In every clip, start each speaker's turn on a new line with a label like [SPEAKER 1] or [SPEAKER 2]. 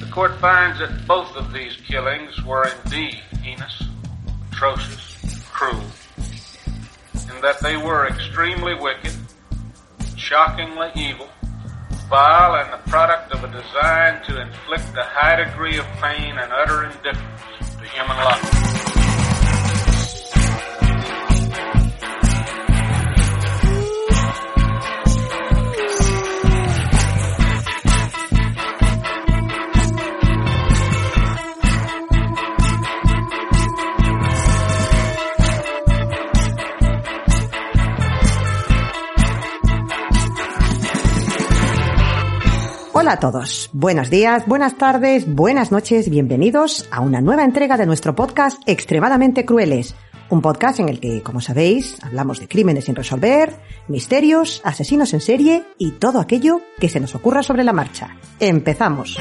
[SPEAKER 1] The court finds that both of these killings were indeed heinous, atrocious, cruel, and that they were extremely wicked, shockingly evil, vile, and the product of a design to inflict a high degree of pain and utter indifference to human life.
[SPEAKER 2] Hola a todos, buenos días, buenas tardes, buenas noches, bienvenidos a una nueva entrega de nuestro podcast Extremadamente Crueles, un podcast en el que, como sabéis, hablamos de crímenes sin resolver, misterios, asesinos en serie y todo aquello que se nos ocurra sobre la marcha. Empezamos.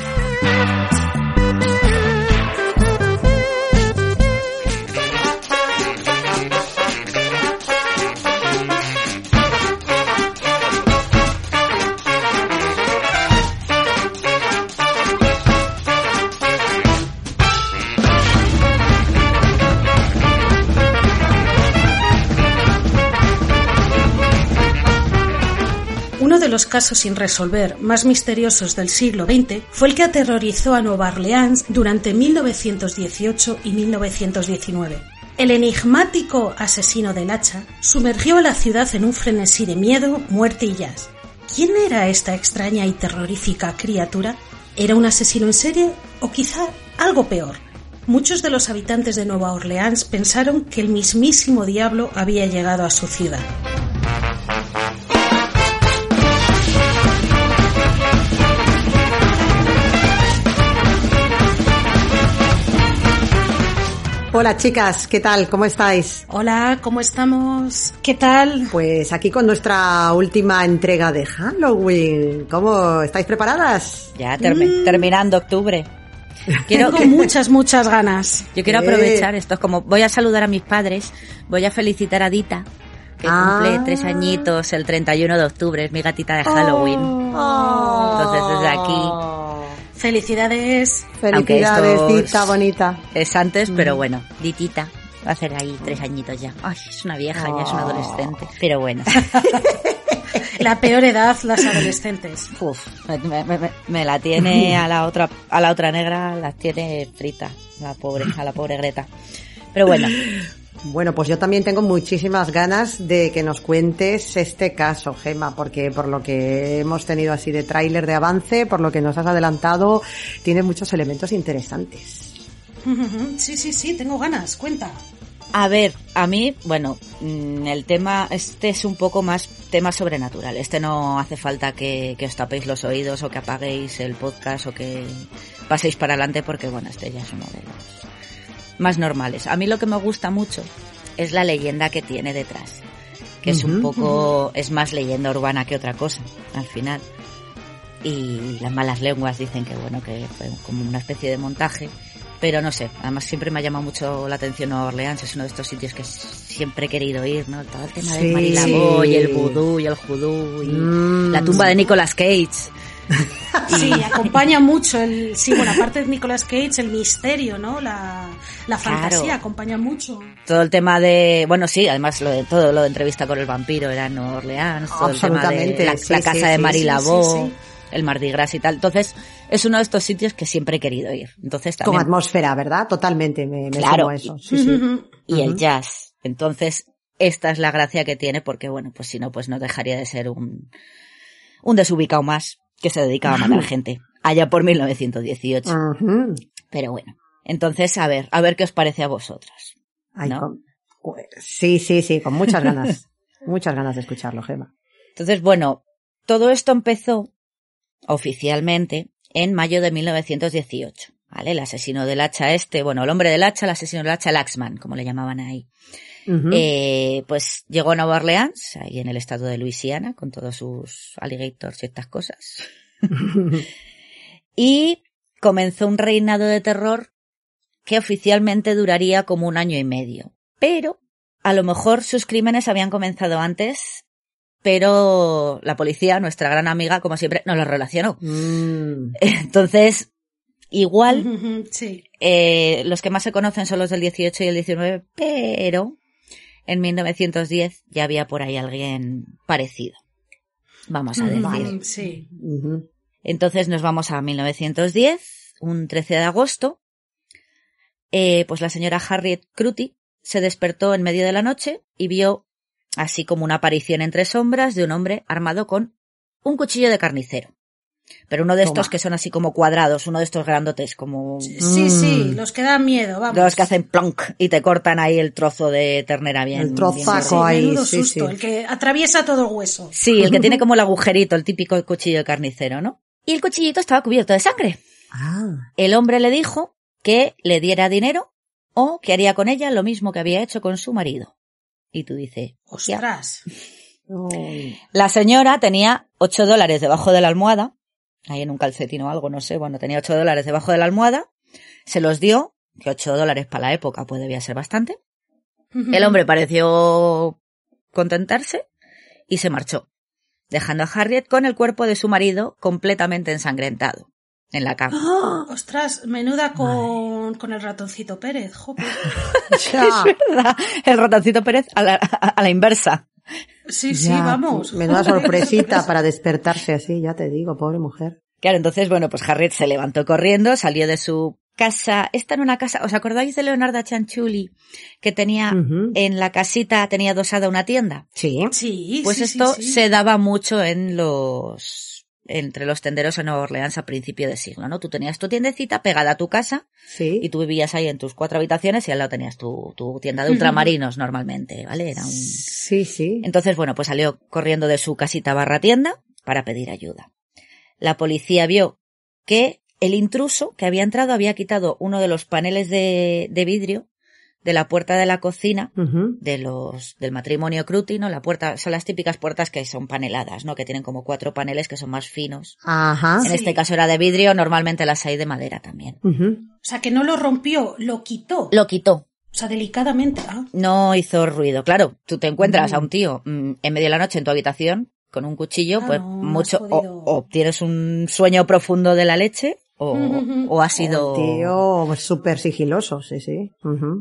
[SPEAKER 3] Los casos sin resolver más misteriosos del siglo XX fue el que aterrorizó a Nueva Orleans durante 1918 y 1919. El enigmático asesino del hacha sumergió a la ciudad en un frenesí de miedo, muerte y jazz. ¿Quién era esta extraña y terrorífica criatura? ¿Era un asesino en serie o quizá algo peor? Muchos de los habitantes de Nueva Orleans pensaron que el mismísimo diablo había llegado a su ciudad.
[SPEAKER 2] Hola chicas, ¿qué tal? ¿Cómo estáis?
[SPEAKER 3] Hola, ¿cómo estamos? ¿Qué tal?
[SPEAKER 2] Pues aquí con nuestra última entrega de Halloween. ¿Cómo estáis preparadas?
[SPEAKER 4] Ya termi- terminando octubre. Quiero,
[SPEAKER 3] Tengo muchas, muchas ganas.
[SPEAKER 4] yo quiero aprovechar esto. Es como voy a saludar a mis padres, voy a felicitar a Dita, que
[SPEAKER 2] Ah.
[SPEAKER 4] cumple tres añitos el 31 de octubre, es mi gatita de Halloween. Entonces desde aquí
[SPEAKER 3] Felicidades.
[SPEAKER 2] Felicidades, Dita bonita.
[SPEAKER 4] es antes, pero bueno, Ditita. Va a hacer ahí tres añitos ya. Ay, es una vieja, ya es una adolescente. Pero bueno,
[SPEAKER 3] La peor edad, las adolescentes.
[SPEAKER 4] uf, me, me- me- me la tiene a la otra, a la otra negra, la tiene frita, la pobre, a la pobre Greta. Pero bueno,
[SPEAKER 2] Bueno, pues yo también tengo muchísimas ganas de que nos cuentes este caso, Gema, porque por lo que hemos tenido así de tráiler de avance, por lo que nos has adelantado, tiene muchos elementos interesantes.
[SPEAKER 3] Sí, sí, sí, tengo ganas. Cuenta.
[SPEAKER 4] A ver, a mí, bueno, mm, el tema, este es un poco más tema sobrenatural. Este no hace falta que, que os tapéis los oídos o que apaguéis el podcast o que paséis para adelante porque, bueno, este ya es uno de los más normales. A mí lo que me gusta mucho es la leyenda que tiene detrás, que es un poco, es más leyenda urbana que otra cosa, al final. Y las malas lenguas dicen que, bueno, que fue como una especie de montaje. Pero no sé, además siempre me ha llamado mucho la atención Nueva Orleans, es uno de estos sitios que siempre he querido ir, ¿no? Todo el tema
[SPEAKER 2] Sí.
[SPEAKER 4] del Marilabo y el vudú y el judú y
[SPEAKER 2] Mm.
[SPEAKER 4] la tumba de Nicolas Cage.
[SPEAKER 3] Sí, acompaña mucho el, sí, bueno, aparte de Nicolas Cage, el misterio, ¿no? La, la fantasía
[SPEAKER 4] Claro.
[SPEAKER 3] acompaña mucho.
[SPEAKER 4] Todo el tema de, bueno, sí, además lo de todo lo de entrevista con el vampiro era en Nueva Orleans, todo el tema de
[SPEAKER 2] Absolutamente,
[SPEAKER 4] la,
[SPEAKER 2] sí,
[SPEAKER 4] la
[SPEAKER 2] sí,
[SPEAKER 4] casa
[SPEAKER 2] sí,
[SPEAKER 4] de
[SPEAKER 2] sí,
[SPEAKER 4] Marilabo,
[SPEAKER 3] sí, sí.
[SPEAKER 4] el Mardi Gras y tal. Entonces, es uno de estos sitios que siempre he querido ir. Entonces
[SPEAKER 2] Con
[SPEAKER 4] también
[SPEAKER 2] atmósfera, ¿verdad? Totalmente, me, me
[SPEAKER 4] Claro.
[SPEAKER 2] sumo a eso. Sí, sí.
[SPEAKER 4] y el jazz. Entonces, esta es la gracia que tiene porque, bueno, pues si no, pues no dejaría de ser un, un desubicado más que se dedicaba a matar gente. Allá por 1918.
[SPEAKER 2] Ujú.
[SPEAKER 4] Pero bueno. Entonces, a ver, a ver qué os parece a vosotros.
[SPEAKER 2] Ay,
[SPEAKER 4] ¿No?
[SPEAKER 2] con- pues, sí, sí, sí, con muchas ganas. muchas ganas de escucharlo, Gema.
[SPEAKER 4] Entonces, bueno, todo esto empezó oficialmente en mayo de 1918. ¿Vale? El asesino del hacha este, bueno, el hombre del hacha, el asesino del hacha, Laxman, como le llamaban ahí. Eh, pues llegó a Nueva Orleans, ahí en el estado de Luisiana, con todos sus alligators y estas cosas. y comenzó un reinado de terror que oficialmente duraría como un año y medio. Pero a lo mejor sus crímenes habían comenzado antes, pero la policía, nuestra gran amiga, como siempre, no los relacionó.
[SPEAKER 2] Mm.
[SPEAKER 4] Entonces, igual
[SPEAKER 3] Sí.
[SPEAKER 4] eh, los que más se conocen son los del 18 y el 19, pero en 1910 ya había por ahí alguien parecido. Vamos a decir.
[SPEAKER 3] Sí.
[SPEAKER 4] Entonces nos vamos a 1910, un 13 de agosto. Eh, pues la señora Harriet Cruty se despertó en medio de la noche y vio así como una aparición entre sombras de un hombre armado con un cuchillo de carnicero. Pero uno de estos
[SPEAKER 2] Toma.
[SPEAKER 4] que son así como cuadrados, uno de estos grandotes, como
[SPEAKER 3] Sí, sí, los que dan miedo, vamos.
[SPEAKER 4] los que hacen plonk y te cortan ahí el trozo de ternera bien.
[SPEAKER 2] El trozaco ahí,
[SPEAKER 3] menudo
[SPEAKER 2] sí,
[SPEAKER 3] susto,
[SPEAKER 2] sí.
[SPEAKER 3] el que atraviesa todo el hueso.
[SPEAKER 4] Sí, el que tiene como el agujerito, el típico cuchillo de carnicero, ¿no? Y el cuchillito estaba cubierto de sangre.
[SPEAKER 2] Ah.
[SPEAKER 4] El hombre le dijo que le diera dinero o que haría con ella lo mismo que había hecho con su marido. Y tú dices.
[SPEAKER 3] Ostras.
[SPEAKER 4] La señora tenía ocho dólares debajo de la almohada, ahí en un calcetín o algo, no sé, bueno, tenía ocho dólares debajo de la almohada, se los dio, que ocho dólares para la época pues debía ser bastante. El hombre pareció contentarse y se marchó, dejando a Harriet con el cuerpo de su marido completamente ensangrentado en la cama.
[SPEAKER 3] ¡Ah! Ostras, menuda con, con el ratoncito Pérez, jope.
[SPEAKER 2] Ya.
[SPEAKER 4] El ratoncito Pérez a la, a la inversa.
[SPEAKER 3] Sí, sí, vamos.
[SPEAKER 2] Menuda sorpresita para despertarse así, ya te digo, pobre mujer.
[SPEAKER 4] Claro, entonces, bueno, pues Harriet se levantó corriendo, salió de su casa. Esta en una casa, ¿os acordáis de Leonarda Chanchuli? Que tenía en la casita, tenía dosada una tienda.
[SPEAKER 2] Sí.
[SPEAKER 3] Sí,
[SPEAKER 4] Pues
[SPEAKER 3] sí,
[SPEAKER 4] esto
[SPEAKER 3] sí, sí.
[SPEAKER 4] se daba mucho en los, entre los tenderos en Nueva Orleans a principio de siglo, ¿no? Tú tenías tu tiendecita pegada a tu casa
[SPEAKER 2] Sí.
[SPEAKER 4] y tú vivías ahí en tus cuatro habitaciones y al lado tenías tu, tu tienda de ultramarinos normalmente, ¿vale? Era un,
[SPEAKER 2] Sí, sí.
[SPEAKER 4] entonces, bueno, pues salió corriendo de su casita barra tienda para pedir ayuda. La policía vio que el intruso que había entrado había quitado uno de los paneles de, de vidrio de la puerta de la cocina de los del matrimonio Cruti, ¿no? La puerta son las típicas puertas que son paneladas, ¿no? Que tienen como cuatro paneles que son más finos.
[SPEAKER 2] Ajá.
[SPEAKER 4] En este caso era de vidrio, normalmente las hay de madera también.
[SPEAKER 2] Ujú.
[SPEAKER 3] O sea, que no lo rompió, lo quitó.
[SPEAKER 4] Lo quitó.
[SPEAKER 3] O sea, delicadamente. Ah.
[SPEAKER 4] No hizo ruido. Claro, tú te encuentras a un tío mm, en medio de la noche en tu habitación con un cuchillo,
[SPEAKER 3] Ah,
[SPEAKER 4] pues
[SPEAKER 3] no,
[SPEAKER 4] mucho, o, o tienes un sueño profundo de la leche, o, o ha sido...
[SPEAKER 2] Tío, súper sigiloso, sí, sí.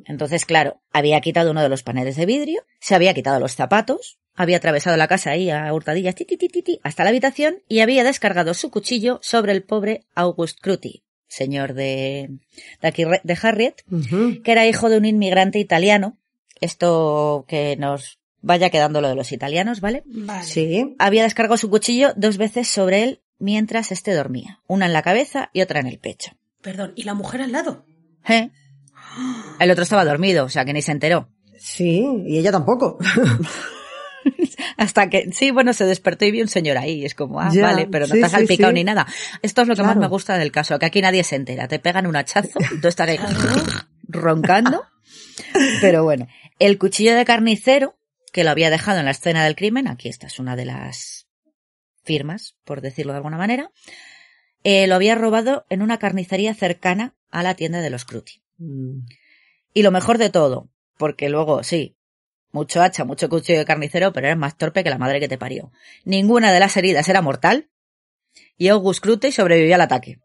[SPEAKER 4] Entonces, claro, había quitado uno de los paneles de vidrio, se había quitado los zapatos, había atravesado la casa ahí a hurtadillas, ti, ti, ti, ti, ti, hasta la habitación y había descargado su cuchillo sobre el pobre August Cruti, señor de, de aquí, de Harriet, que era hijo de un inmigrante italiano. Esto que nos vaya quedando lo de los italianos, ¿vale?
[SPEAKER 3] Vale.
[SPEAKER 2] Sí.
[SPEAKER 4] Había descargado su cuchillo dos veces sobre él mientras éste dormía, una en la cabeza y otra en el pecho.
[SPEAKER 3] Perdón, ¿y la mujer al lado?
[SPEAKER 4] ¿Eh? El otro estaba dormido, o sea que ni se enteró.
[SPEAKER 2] Sí, y ella tampoco.
[SPEAKER 4] Hasta que, sí, bueno, se despertó y vio un señor ahí. Es como, ah,
[SPEAKER 2] Ya,
[SPEAKER 4] vale, pero no
[SPEAKER 2] sí,
[SPEAKER 4] te has salpicado
[SPEAKER 2] sí.
[SPEAKER 4] ni nada. Esto es lo que más me gusta del caso, que aquí nadie se entera. Te pegan un hachazo y tú estás ahí roncando. Pero bueno, el cuchillo de carnicero, que lo había dejado en la escena del crimen, aquí esta es una de las firmas, por decirlo de alguna manera, eh, lo había robado en una carnicería cercana a la tienda de los Cruti.
[SPEAKER 2] Mm.
[SPEAKER 4] Y lo mejor de todo, porque luego, sí, mucho hacha, mucho cuchillo de carnicero, pero eres más torpe que la madre que te parió. Ninguna de las heridas era mortal y August Crute sobrevivió al ataque.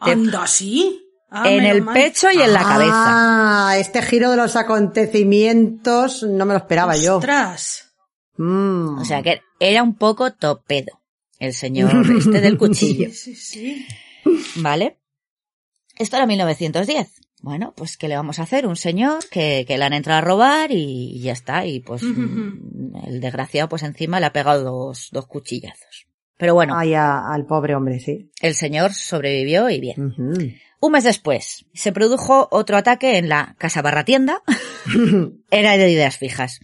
[SPEAKER 3] ¿Anda, sí? Ah,
[SPEAKER 4] en el
[SPEAKER 3] mal.
[SPEAKER 4] pecho y en la cabeza.
[SPEAKER 2] Ah, este giro de los acontecimientos no me lo esperaba yo.
[SPEAKER 3] Ostras.
[SPEAKER 2] Mm.
[SPEAKER 4] O sea que era un poco topedo el señor este del cuchillo.
[SPEAKER 3] Sí, sí, sí.
[SPEAKER 4] ¿Vale? Esto era 1910. Bueno, pues ¿qué le vamos a hacer? Un señor que, que le han entrado a robar y ya está. Y pues mm, el desgraciado pues encima le ha pegado dos, dos cuchillazos. Pero bueno,
[SPEAKER 2] Ay, a- al pobre hombre, sí.
[SPEAKER 4] el señor sobrevivió y bien. Un mes después, se produjo otro ataque en la casa barra tienda. Era de ideas fijas.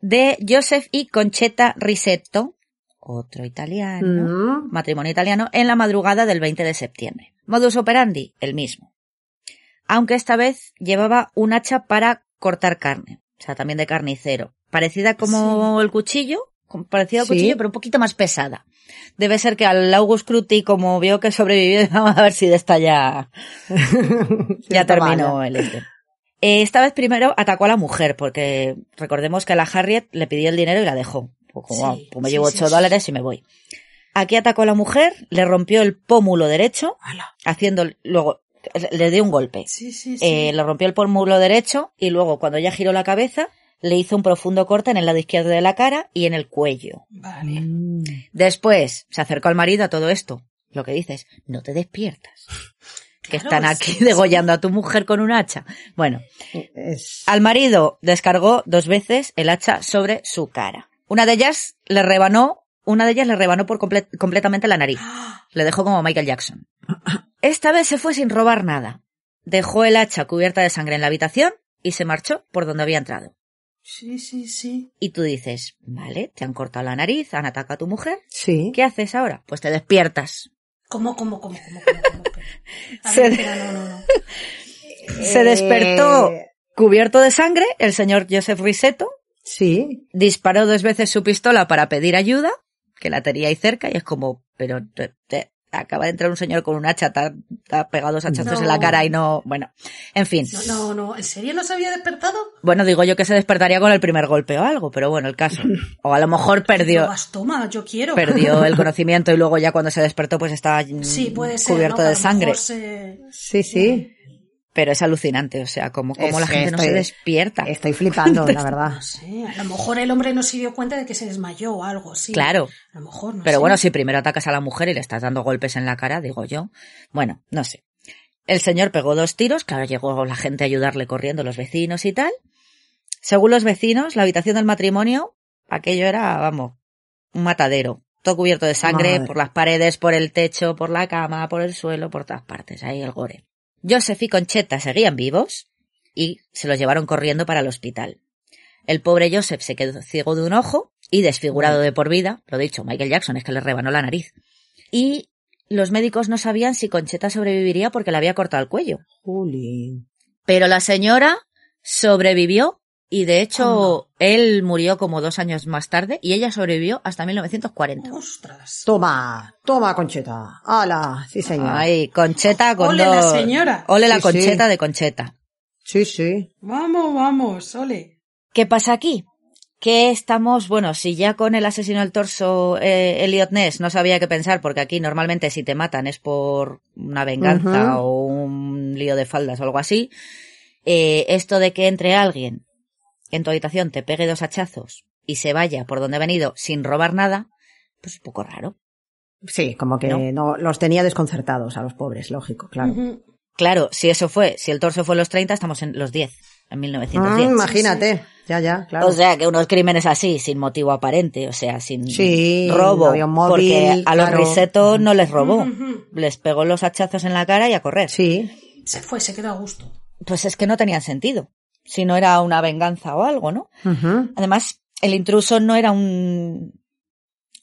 [SPEAKER 4] De Joseph y Conchetta Risetto, otro italiano,
[SPEAKER 2] Mm.
[SPEAKER 4] matrimonio italiano, en la madrugada del 20 de septiembre. Modus operandi, el mismo. Aunque esta vez llevaba un hacha para cortar carne, o sea, también de carnicero, parecida como el cuchillo, parecida al
[SPEAKER 2] Sí.
[SPEAKER 4] cuchillo, pero un poquito más pesada. Debe ser que al August Cruti, como vio que sobrevivió, vamos a ver si de esta ya, ya terminó el este. Eh, Esta vez primero atacó a la mujer, porque recordemos que a la Harriet le pidió el dinero y la dejó. Pues, como,
[SPEAKER 3] Sí,
[SPEAKER 4] "Ah, pues me llevo
[SPEAKER 3] sí,
[SPEAKER 4] ocho
[SPEAKER 3] sí.
[SPEAKER 4] dólares y me voy. Aquí atacó a la mujer, le rompió el pómulo derecho,
[SPEAKER 3] Ala.
[SPEAKER 4] haciendo, luego, le dio un golpe.
[SPEAKER 3] Sí, sí, sí.
[SPEAKER 4] Eh, le rompió el pómulo derecho y luego cuando ya giró la cabeza, le hizo un profundo corte en el lado izquierdo de la cara y en el cuello.
[SPEAKER 3] Vale.
[SPEAKER 2] Mm.
[SPEAKER 4] Después se acercó al marido a todo esto. Lo que dices, no te despiertas. Que
[SPEAKER 3] Claro,
[SPEAKER 4] están aquí
[SPEAKER 3] sí, sí.
[SPEAKER 4] degollando a tu mujer con un hacha. Bueno,
[SPEAKER 2] Es-
[SPEAKER 4] al marido descargó dos veces el hacha sobre su cara. Una de ellas le rebanó, una de ellas le rebanó por comple- completamente la nariz. Le dejó como Michael Jackson. Esta vez se fue sin robar nada. Dejó el hacha cubierta de sangre en la habitación y se marchó por donde había entrado.
[SPEAKER 3] Sí, sí, sí.
[SPEAKER 4] Y tú dices, vale, te han cortado la nariz, han atacado a tu mujer.
[SPEAKER 2] Sí.
[SPEAKER 4] ¿Qué haces ahora? Pues te despiertas.
[SPEAKER 3] ¿Cómo, cómo, cómo, cómo, cómo? cómo? A
[SPEAKER 4] Se-
[SPEAKER 3] ver, espera, no, no, no.
[SPEAKER 4] Se despertó
[SPEAKER 2] Eh,
[SPEAKER 4] cubierto de sangre el señor Joseph Risetto,
[SPEAKER 2] Sí.
[SPEAKER 4] disparó dos veces su pistola para pedir ayuda, que la tenía ahí cerca, y es como, pero te- te- acaba de entrar un señor con un hacha, te ha, pegado dos hachazos
[SPEAKER 3] No.
[SPEAKER 4] en la cara y no, bueno, en fin.
[SPEAKER 3] No, no, no. ¿En serio no se había despertado?
[SPEAKER 4] Bueno, digo yo que se despertaría con el primer golpe o algo, pero bueno, el caso. O a lo mejor perdió,
[SPEAKER 3] toma, yo quiero.
[SPEAKER 4] perdió el conocimiento y luego ya cuando se despertó pues estaba
[SPEAKER 3] Sí, puede ser.
[SPEAKER 4] cubierto
[SPEAKER 3] ¿no?
[SPEAKER 4] De sangre.
[SPEAKER 3] se-
[SPEAKER 2] Sí, sí.
[SPEAKER 4] Pero es alucinante, o sea, como, como
[SPEAKER 2] Es
[SPEAKER 4] la gente no se despierta.
[SPEAKER 2] Estoy flipando, la verdad.
[SPEAKER 3] No sé, a lo mejor el hombre no se dio cuenta de que se desmayó o algo, sí.
[SPEAKER 4] Claro.
[SPEAKER 3] A lo mejor no
[SPEAKER 4] Pero
[SPEAKER 3] sé.
[SPEAKER 4] bueno, si primero atacas a la mujer y le estás dando golpes en la cara, digo yo. Bueno, no sé. El señor pegó dos tiros, claro, llegó la gente a ayudarle corriendo, los vecinos y tal. Según los vecinos, la habitación del matrimonio, aquello era, vamos, un matadero. Todo cubierto de sangre,
[SPEAKER 2] Madre.
[SPEAKER 4] por las paredes, por el techo, por la cama, por el suelo, por todas partes. Ahí el gore. Joseph y Concheta seguían vivos y se los llevaron corriendo para el hospital. El pobre Joseph se quedó ciego de un ojo y desfigurado de por vida. Lo dicho, Michael Jackson es que le rebanó la nariz. Y los médicos no sabían si Concheta sobreviviría porque le había cortado el cuello.
[SPEAKER 2] Juli.
[SPEAKER 4] Pero la señora sobrevivió y de hecho él murió como dos años más tarde y ella sobrevivió hasta 1940.
[SPEAKER 3] Ostras.
[SPEAKER 2] Toma, toma, Concheta. ¡Hala! Sí, señor.
[SPEAKER 4] Ay, Concheta con
[SPEAKER 3] Ole la señora.
[SPEAKER 4] Ole la Concheta
[SPEAKER 2] sí.
[SPEAKER 4] de Concheta.
[SPEAKER 2] Sí, sí.
[SPEAKER 3] Vamos, vamos, ole.
[SPEAKER 4] ¿Qué pasa aquí? Que estamos, bueno, si ya con el asesino del torso eh, Elliot Ness no sabía qué pensar, porque aquí normalmente si te matan es por una venganza o un lío de faldas o algo así, eh, esto de que entre alguien en tu habitación te pegue dos hachazos y se vaya por donde ha venido sin robar nada, pues es un poco raro.
[SPEAKER 2] Sí, como que
[SPEAKER 4] ¿No?
[SPEAKER 2] no, los tenía desconcertados a los pobres, lógico, claro.
[SPEAKER 4] Claro, si eso fue, si el torso fue en los 30, estamos en los 10, en 1910.
[SPEAKER 2] Ah, imagínate. Ya, ya, claro.
[SPEAKER 4] O sea, que unos crímenes así, sin motivo aparente, o sea, sin
[SPEAKER 2] Sí,
[SPEAKER 4] robo.
[SPEAKER 2] no había un móvil,
[SPEAKER 4] porque a los
[SPEAKER 2] claro.
[SPEAKER 4] risetos no les robó. Les pegó los hachazos en la cara y a correr.
[SPEAKER 2] sí.
[SPEAKER 3] Se fue, se quedó a gusto.
[SPEAKER 4] Pues es que no tenían sentido. Si no era una venganza o algo, ¿no? Además, el intruso no era un,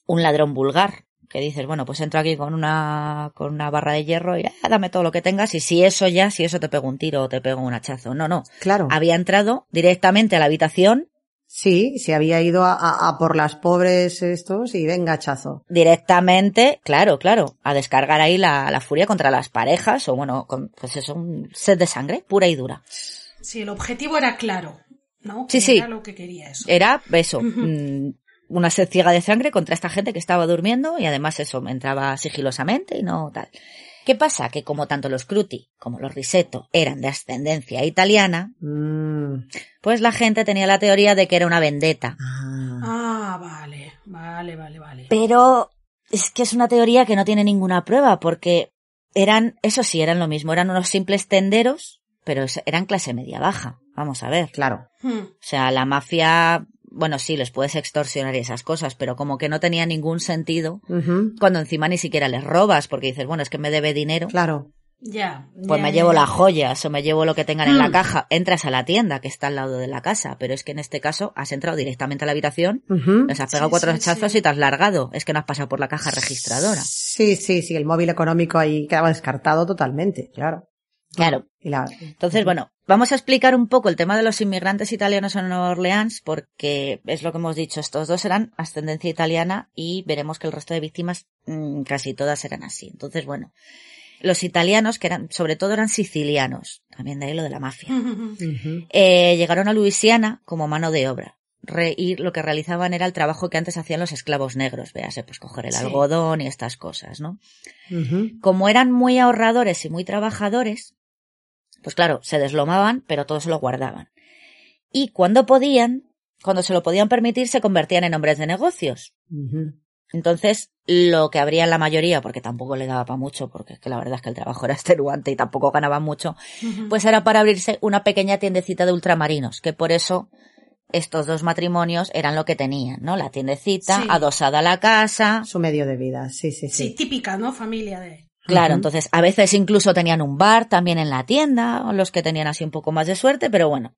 [SPEAKER 4] un ladrón vulgar. Que dices, bueno, pues entro aquí con una, con una barra de hierro y ah, dame todo lo que tengas y si eso ya, si eso te pego un tiro o te pego un hachazo. No, no.
[SPEAKER 2] Claro.
[SPEAKER 4] Había entrado directamente a la habitación
[SPEAKER 2] Sí, se había ido a, a- a por las pobres estos y venga, hachazo.
[SPEAKER 4] directamente, claro, claro, a descargar ahí la, la furia contra las parejas o bueno, con, pues eso, un set de sangre pura y dura.
[SPEAKER 3] Sí, el objetivo era claro, ¿no?
[SPEAKER 4] Sí,
[SPEAKER 3] Que
[SPEAKER 4] sí.
[SPEAKER 3] Era lo que quería eso.
[SPEAKER 4] Era eso, mm, una sed ciega de sangre contra esta gente que estaba durmiendo y además eso, entraba sigilosamente y no tal. ¿Qué pasa? Que como tanto los Cruti como los Risetto eran de ascendencia italiana,
[SPEAKER 2] Mm.
[SPEAKER 4] pues la gente tenía la teoría de que era una vendetta.
[SPEAKER 2] Ah.
[SPEAKER 3] Ah, vale, vale, vale, vale.
[SPEAKER 4] Pero es que es una teoría que no tiene ninguna prueba, porque eran, eso sí, eran lo mismo, eran unos simples tenderos, pero eran clase media baja. Vamos a ver.
[SPEAKER 2] Claro.
[SPEAKER 3] Hmm.
[SPEAKER 4] O sea, la mafia, bueno, sí, les puedes extorsionar y esas cosas, pero como que no tenía ningún sentido cuando encima ni siquiera les robas, porque dices, bueno, es que me debe dinero.
[SPEAKER 2] Claro.
[SPEAKER 3] Ya.
[SPEAKER 4] Pues
[SPEAKER 3] ya,
[SPEAKER 4] me
[SPEAKER 3] ya,
[SPEAKER 4] llevo
[SPEAKER 3] ya.
[SPEAKER 4] las joyas o me llevo lo que tengan en la
[SPEAKER 3] Mm.
[SPEAKER 4] caja. Entras a la tienda que está al lado de la casa, pero es que en este caso has entrado directamente a la habitación, les has pegado
[SPEAKER 3] Sí,
[SPEAKER 4] cuatro
[SPEAKER 3] sí,
[SPEAKER 4] hachazos
[SPEAKER 3] sí.
[SPEAKER 4] y te has largado. Es que no has pasado por la caja registradora.
[SPEAKER 2] Sí, sí, sí, el móvil económico ahí quedaba descartado totalmente, claro.
[SPEAKER 4] Claro.
[SPEAKER 2] Y la...
[SPEAKER 4] Entonces, bueno, vamos a explicar un poco el tema de los inmigrantes italianos en Nueva Orleans, porque es lo que hemos dicho, estos dos eran ascendencia italiana y veremos que el resto de víctimas mm, casi todas eran así. Entonces, bueno, los italianos, que eran, sobre todo eran sicilianos, también de ahí lo de la mafia, eh, llegaron a Luisiana como mano de obra. Re- y lo que realizaban era el trabajo que antes hacían los esclavos negros, véase, pues coger el
[SPEAKER 3] Sí.
[SPEAKER 4] algodón y estas cosas, ¿no? Como eran muy ahorradores y muy trabajadores, pues claro, se deslomaban, pero todo se lo guardaban. Y cuando podían, cuando se lo podían permitir, se convertían en hombres de negocios. Entonces, lo que habría en la mayoría, porque tampoco le daba para mucho, porque es que la verdad es que el trabajo era extenuante y tampoco ganaban mucho, pues era para abrirse una pequeña tiendecita de ultramarinos, que por eso estos dos matrimonios eran lo que tenían, ¿no? La tiendecita,
[SPEAKER 3] Sí.
[SPEAKER 4] adosada a la casa,
[SPEAKER 2] Su medio de vida, sí, sí, sí.
[SPEAKER 3] Sí, típica, ¿no? Familia de...
[SPEAKER 4] Claro, entonces a veces incluso tenían un bar también en la tienda, o los que tenían así un poco más de suerte, pero bueno.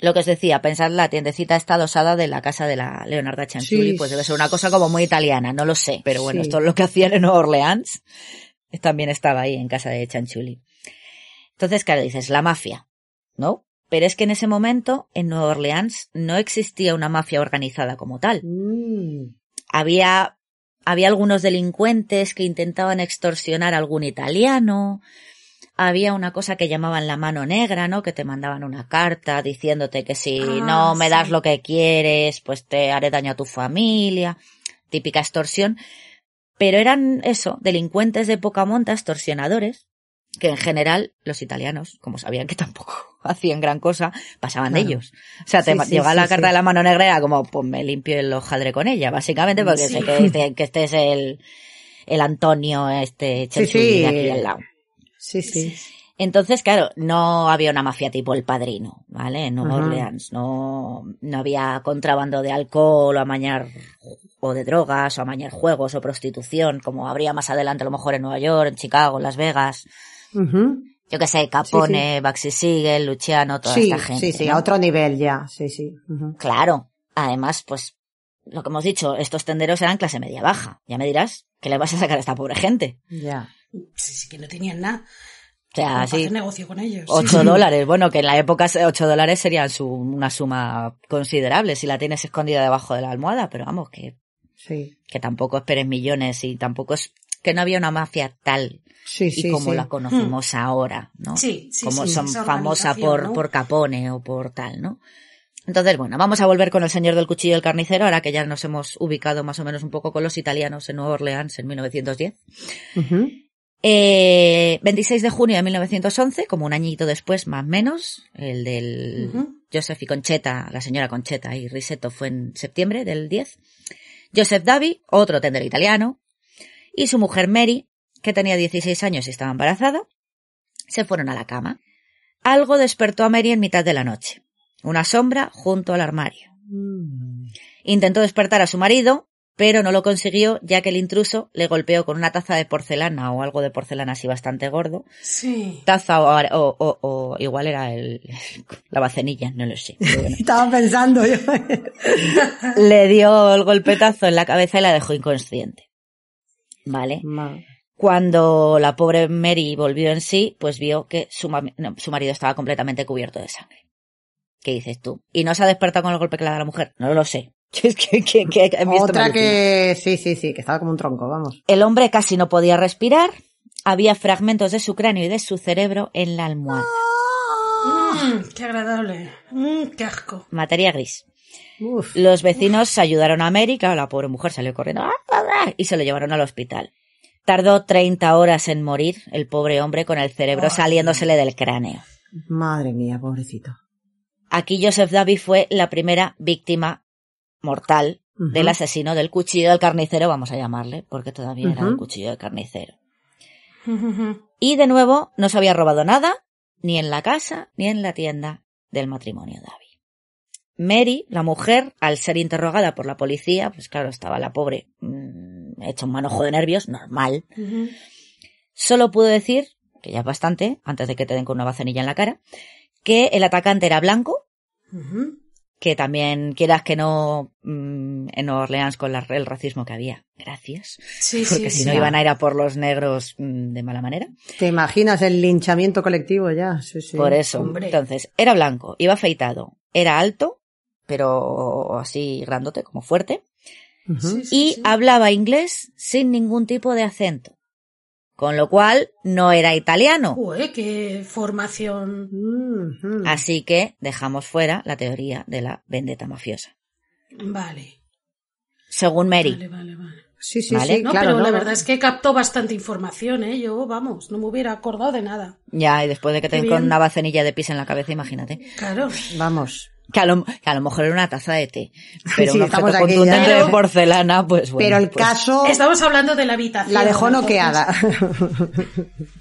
[SPEAKER 4] Lo que os decía, pensad la tiendecita está adosada de la casa de la Leonarda Cianciulli,
[SPEAKER 2] Sí.
[SPEAKER 4] pues debe ser una cosa como muy italiana, no lo sé, pero bueno,
[SPEAKER 2] Sí.
[SPEAKER 4] esto es lo que hacían en Nueva Orleans. También estaba ahí en casa de Cianciulli. Entonces, claro, dices, la mafia, ¿no? Pero es que en ese momento, en Nueva Orleans, no existía una mafia organizada como tal
[SPEAKER 2] Mm.
[SPEAKER 4] había, había algunos delincuentes que intentaban extorsionar a algún italiano, había una cosa que llamaban la mano negra, ¿no? Que te mandaban una carta diciéndote que si
[SPEAKER 3] Ah,
[SPEAKER 4] no me das
[SPEAKER 3] sí.
[SPEAKER 4] lo que quieres, pues te haré daño a tu familia, típica extorsión. Pero eran eso, delincuentes de poca monta, extorsionadores, que en general los italianos, como sabían que tampoco hacían gran cosa, pasaban de ellos. O sea, te
[SPEAKER 2] Sí,
[SPEAKER 4] llegaba
[SPEAKER 2] sí,
[SPEAKER 4] la carta de la mano negra era como, pues me limpio el hojaldre con ella, básicamente, porque sé que este, que este es el, el Antonio, este de aquí al lado.
[SPEAKER 2] Sí, sí.
[SPEAKER 4] Entonces, claro, no había una mafia tipo el padrino, ¿vale? En Nueva. Orleans. No, no había contrabando de alcohol o amañar o de drogas o amañar juegos o prostitución, como habría más adelante a lo mejor en Nueva York, en Chicago, en Las Vegas.
[SPEAKER 2] Ujú.
[SPEAKER 4] Yo que sé, Capone, Baxi Siegel, Luciano, toda
[SPEAKER 2] Sí,
[SPEAKER 4] esta gente.
[SPEAKER 2] sí, sí,
[SPEAKER 4] ¿no?
[SPEAKER 2] a otro nivel ya, sí, sí.
[SPEAKER 4] Claro. Además, pues, lo que hemos dicho, estos tenderos eran clase media baja. Ya me dirás, ¿qué le vas a sacar a esta pobre gente?
[SPEAKER 2] Ya.
[SPEAKER 3] Sí, sí, que no tenían nada.
[SPEAKER 4] O sea, sí.
[SPEAKER 3] hacer negocio con ellos. Sí,
[SPEAKER 4] 8
[SPEAKER 3] sí.
[SPEAKER 4] dólares, bueno, que en la época 8 dólares serían su, una suma considerable si la tienes escondida debajo de la almohada, pero vamos, que,
[SPEAKER 2] Sí.
[SPEAKER 4] que tampoco esperes millones y tampoco es que no había una mafia tal
[SPEAKER 2] Sí,
[SPEAKER 4] y
[SPEAKER 2] sí,
[SPEAKER 4] como
[SPEAKER 2] sí.
[SPEAKER 4] la conocemos ahora, ¿no?
[SPEAKER 3] Sí, sí,
[SPEAKER 4] como
[SPEAKER 3] sí,
[SPEAKER 4] son famosa por,
[SPEAKER 3] ¿no?
[SPEAKER 4] por Capone o por tal, ¿no? Entonces, bueno, vamos a volver con el señor del cuchillo del carnicero, ahora que ya nos hemos ubicado más o menos un poco con los italianos en Nueva Orleans en 1910.
[SPEAKER 2] Ujú.
[SPEAKER 4] Eh, 26 de junio de 1911, como un añito después, más o menos, el del. Joseph y Concheta, la señora Concheta y Risetto fue en septiembre del 10. Joseph Davi, otro tender italiano, y su mujer Mary, que tenía 16 años y estaba embarazada, se fueron a la cama. Algo despertó a Mary en mitad de la noche. Una sombra junto al armario.
[SPEAKER 2] Mm.
[SPEAKER 4] Intentó despertar a su marido, pero no lo consiguió ya que el intruso le golpeó con una taza de porcelana o algo de porcelana así bastante gordo.
[SPEAKER 3] Sí.
[SPEAKER 4] Taza o, o- o- o igual era el, la bacenilla, no lo sé. bueno.
[SPEAKER 2] Estaba pensando yo.
[SPEAKER 4] Le dio el golpetazo en la cabeza y la dejó inconsciente. Vale. Cuando la pobre Mary volvió en sí, pues vio que su, no, su marido estaba completamente cubierto de sangre. ¿Qué dices tú? ¿Y no se ha despertado con el golpe que le da la mujer? No lo sé. Es que, que- que-
[SPEAKER 2] Otra que, sí, sí, sí, que estaba como un tronco, vamos.
[SPEAKER 4] El hombre casi no podía respirar. Había fragmentos de su cráneo y de su cerebro en la almohada.
[SPEAKER 3] Mm, qué agradable. Mm, qué asco.
[SPEAKER 4] Materia gris.
[SPEAKER 2] Uf.
[SPEAKER 4] Los vecinos ayudaron a Mary, claro, la pobre mujer salió corriendo ¡ah, y se lo llevaron al hospital. Tardó 30 horas en morir el pobre hombre con el cerebro saliéndosele del cráneo.
[SPEAKER 2] Madre mía, pobrecito.
[SPEAKER 4] Aquí Joseph Davy fue la primera víctima mortal del asesino del cuchillo del carnicero, vamos a llamarle, porque todavía era un cuchillo del carnicero. Y de nuevo, no se había robado nada, ni en la casa, ni en la tienda del matrimonio Davy. Mary, la mujer, al ser interrogada por la policía, pues claro, estaba la pobre mm, hecha un manojo de nervios, normal, solo pudo decir que ya es bastante, antes de que te den con una bacenilla en la cara, que el atacante era blanco, que también quieras que no mm, en Nueva Orleans con la- el racismo que había. Gracias.
[SPEAKER 3] Sí,
[SPEAKER 4] Porque
[SPEAKER 3] sí,
[SPEAKER 4] si
[SPEAKER 3] sí.
[SPEAKER 4] no iban a ir a por los negros mm, de mala manera.
[SPEAKER 2] ¿Te imaginas el linchamiento colectivo ya? Sí, sí.
[SPEAKER 4] Por eso.
[SPEAKER 3] hombre.
[SPEAKER 4] Entonces, era blanco, iba afeitado, era alto, pero así grandote, como fuerte,
[SPEAKER 2] Ujú.
[SPEAKER 3] Sí, sí,
[SPEAKER 4] y
[SPEAKER 3] sí.
[SPEAKER 4] hablaba inglés sin ningún tipo de acento. Con lo cual, no era italiano.
[SPEAKER 3] Ué, qué formación.
[SPEAKER 4] Así que dejamos fuera la teoría de la vendetta mafiosa.
[SPEAKER 3] Vale.
[SPEAKER 4] Según Mary.
[SPEAKER 3] Vale, vale, vale.
[SPEAKER 2] Sí, sí,
[SPEAKER 4] Vale.
[SPEAKER 2] sí,
[SPEAKER 3] No,
[SPEAKER 2] claro.
[SPEAKER 3] pero
[SPEAKER 2] no,
[SPEAKER 3] la
[SPEAKER 2] no.
[SPEAKER 3] verdad es que captó bastante información, ¿eh? Yo, vamos, no me hubiera acordado de nada.
[SPEAKER 4] Ya, y después de que te con una bacenilla de pis en la cabeza, imagínate.
[SPEAKER 3] Claro.
[SPEAKER 2] Vamos.
[SPEAKER 4] Que a, lo, que a lo mejor era una taza de té. Pero
[SPEAKER 2] Sí,
[SPEAKER 4] un
[SPEAKER 2] estamos
[SPEAKER 4] objeto
[SPEAKER 2] aquí
[SPEAKER 4] contundente
[SPEAKER 2] ya.
[SPEAKER 4] de porcelana, pues bueno.
[SPEAKER 2] Pero el
[SPEAKER 4] pues,
[SPEAKER 2] caso
[SPEAKER 3] Estamos hablando de la habitación.
[SPEAKER 2] la dejó noqueada.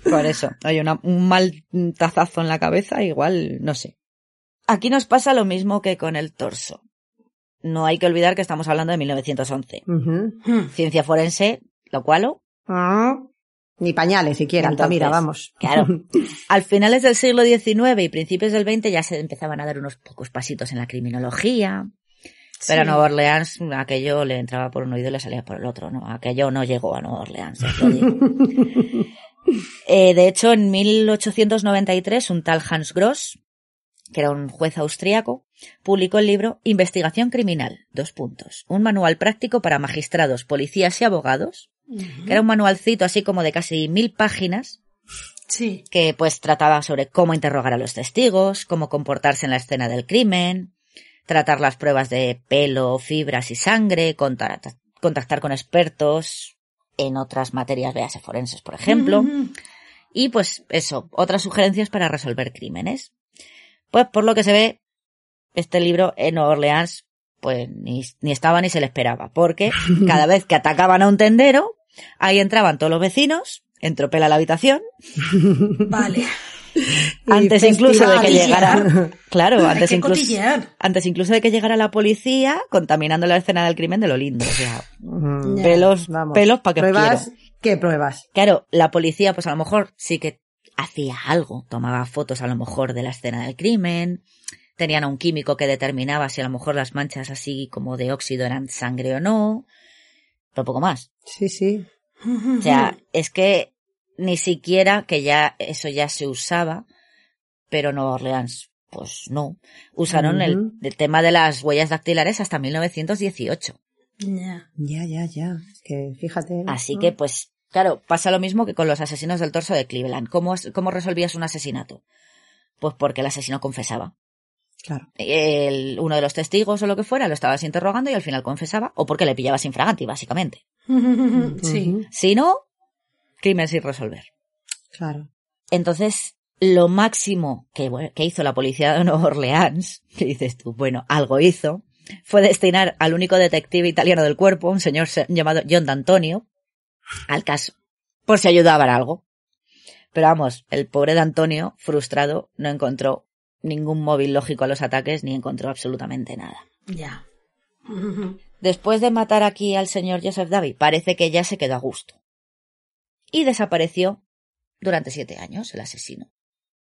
[SPEAKER 4] Por eso. Hay una- un mal tazazo en la cabeza, igual, no sé. Aquí nos pasa lo mismo que con el torso. No hay que olvidar que estamos hablando de 1911.
[SPEAKER 2] Ujú.
[SPEAKER 3] Hmm.
[SPEAKER 4] Ciencia forense, lo cual,
[SPEAKER 2] Ah, Ni pañales siquiera,
[SPEAKER 4] Entonces,
[SPEAKER 2] Altamira, vamos.
[SPEAKER 4] Claro. Al finales del siglo XIX y principios del XX ya se empezaban a dar unos pocos pasitos en la criminología. Pero a. Nueva Orleans aquello le entraba por un oído y le salía por el otro, ¿no? Aquello no llegó a Nueva Orleans. Eh, de hecho, en 1893, un tal Hans Gross, que era un juez austríaco, publicó el libro Investigación Criminal, dos puntos, un manual práctico para magistrados, policías y abogados, que era un manualcito así como de casi mil páginas,
[SPEAKER 3] Sí.
[SPEAKER 4] que pues trataba sobre cómo interrogar a los testigos, cómo comportarse en la escena del crimen, tratar las pruebas de pelo, fibras y sangre, contactar con expertos en otras materias, véase forenses, por ejemplo, y pues eso, otras sugerencias para resolver crímenes. Pues por lo que se ve, este libro en Nueva Orleans pues ni, ni estaba ni se le esperaba, porque cada vez que atacaban a un tendero, ahí entraban todos los vecinos, entropela la habitación,
[SPEAKER 3] Vale.
[SPEAKER 4] antes incluso de que llegara, claro,
[SPEAKER 3] Hay
[SPEAKER 4] antes
[SPEAKER 3] que
[SPEAKER 4] incluso, antes incluso de que llegara la policía, contaminando la escena del crimen de lo lindo, o sea,
[SPEAKER 2] Mm,
[SPEAKER 4] pelos,
[SPEAKER 2] Vamos.
[SPEAKER 4] pelos para que
[SPEAKER 2] ¿Pruebas?
[SPEAKER 4] quiero.
[SPEAKER 2] ¿Qué pruebas?
[SPEAKER 4] Claro, la policía, pues a lo mejor sí que hacía algo, tomaba fotos a lo mejor de la escena del crimen, tenían a un químico que determinaba si a lo mejor las manchas así como de óxido eran sangre o no, pero poco más.
[SPEAKER 2] Sí, sí.
[SPEAKER 4] O sea, es que ni siquiera que ya eso ya se usaba, pero Nueva Orleans, pues no. Usaron el, tema de las huellas dactilares hasta 1918.
[SPEAKER 3] Ya.
[SPEAKER 2] Ya, ya, ya. Es que fíjate.
[SPEAKER 4] Así
[SPEAKER 2] ¿no?
[SPEAKER 4] que, pues, claro, pasa lo mismo que con los asesinos del torso de Cleveland. ¿Cómo, cómo resolvías un asesinato? Pues porque el asesino confesaba.
[SPEAKER 2] Claro.
[SPEAKER 4] El, uno de los testigos o lo que fuera lo estabas interrogando y al final confesaba, o porque le pillabas infraganti, básicamente.
[SPEAKER 3] Sí.
[SPEAKER 4] Si no, crimen sin resolver.
[SPEAKER 2] Claro.
[SPEAKER 4] Entonces, lo máximo que, bueno, que hizo la policía de Nueva Orleans, que dices tú, bueno, algo hizo, fue destinar al único detective italiano del cuerpo, un señor se- llamado John D'Antonio, al caso, por si ayudaba en algo. Pero vamos, el pobre D'Antonio, frustrado, no encontró ningún móvil lógico a los ataques ni encontró absolutamente nada.
[SPEAKER 3] Ya.
[SPEAKER 4] Después de matar aquí al señor Joseph Davy, parece que ya se quedó a gusto. Y desapareció durante siete años el asesino.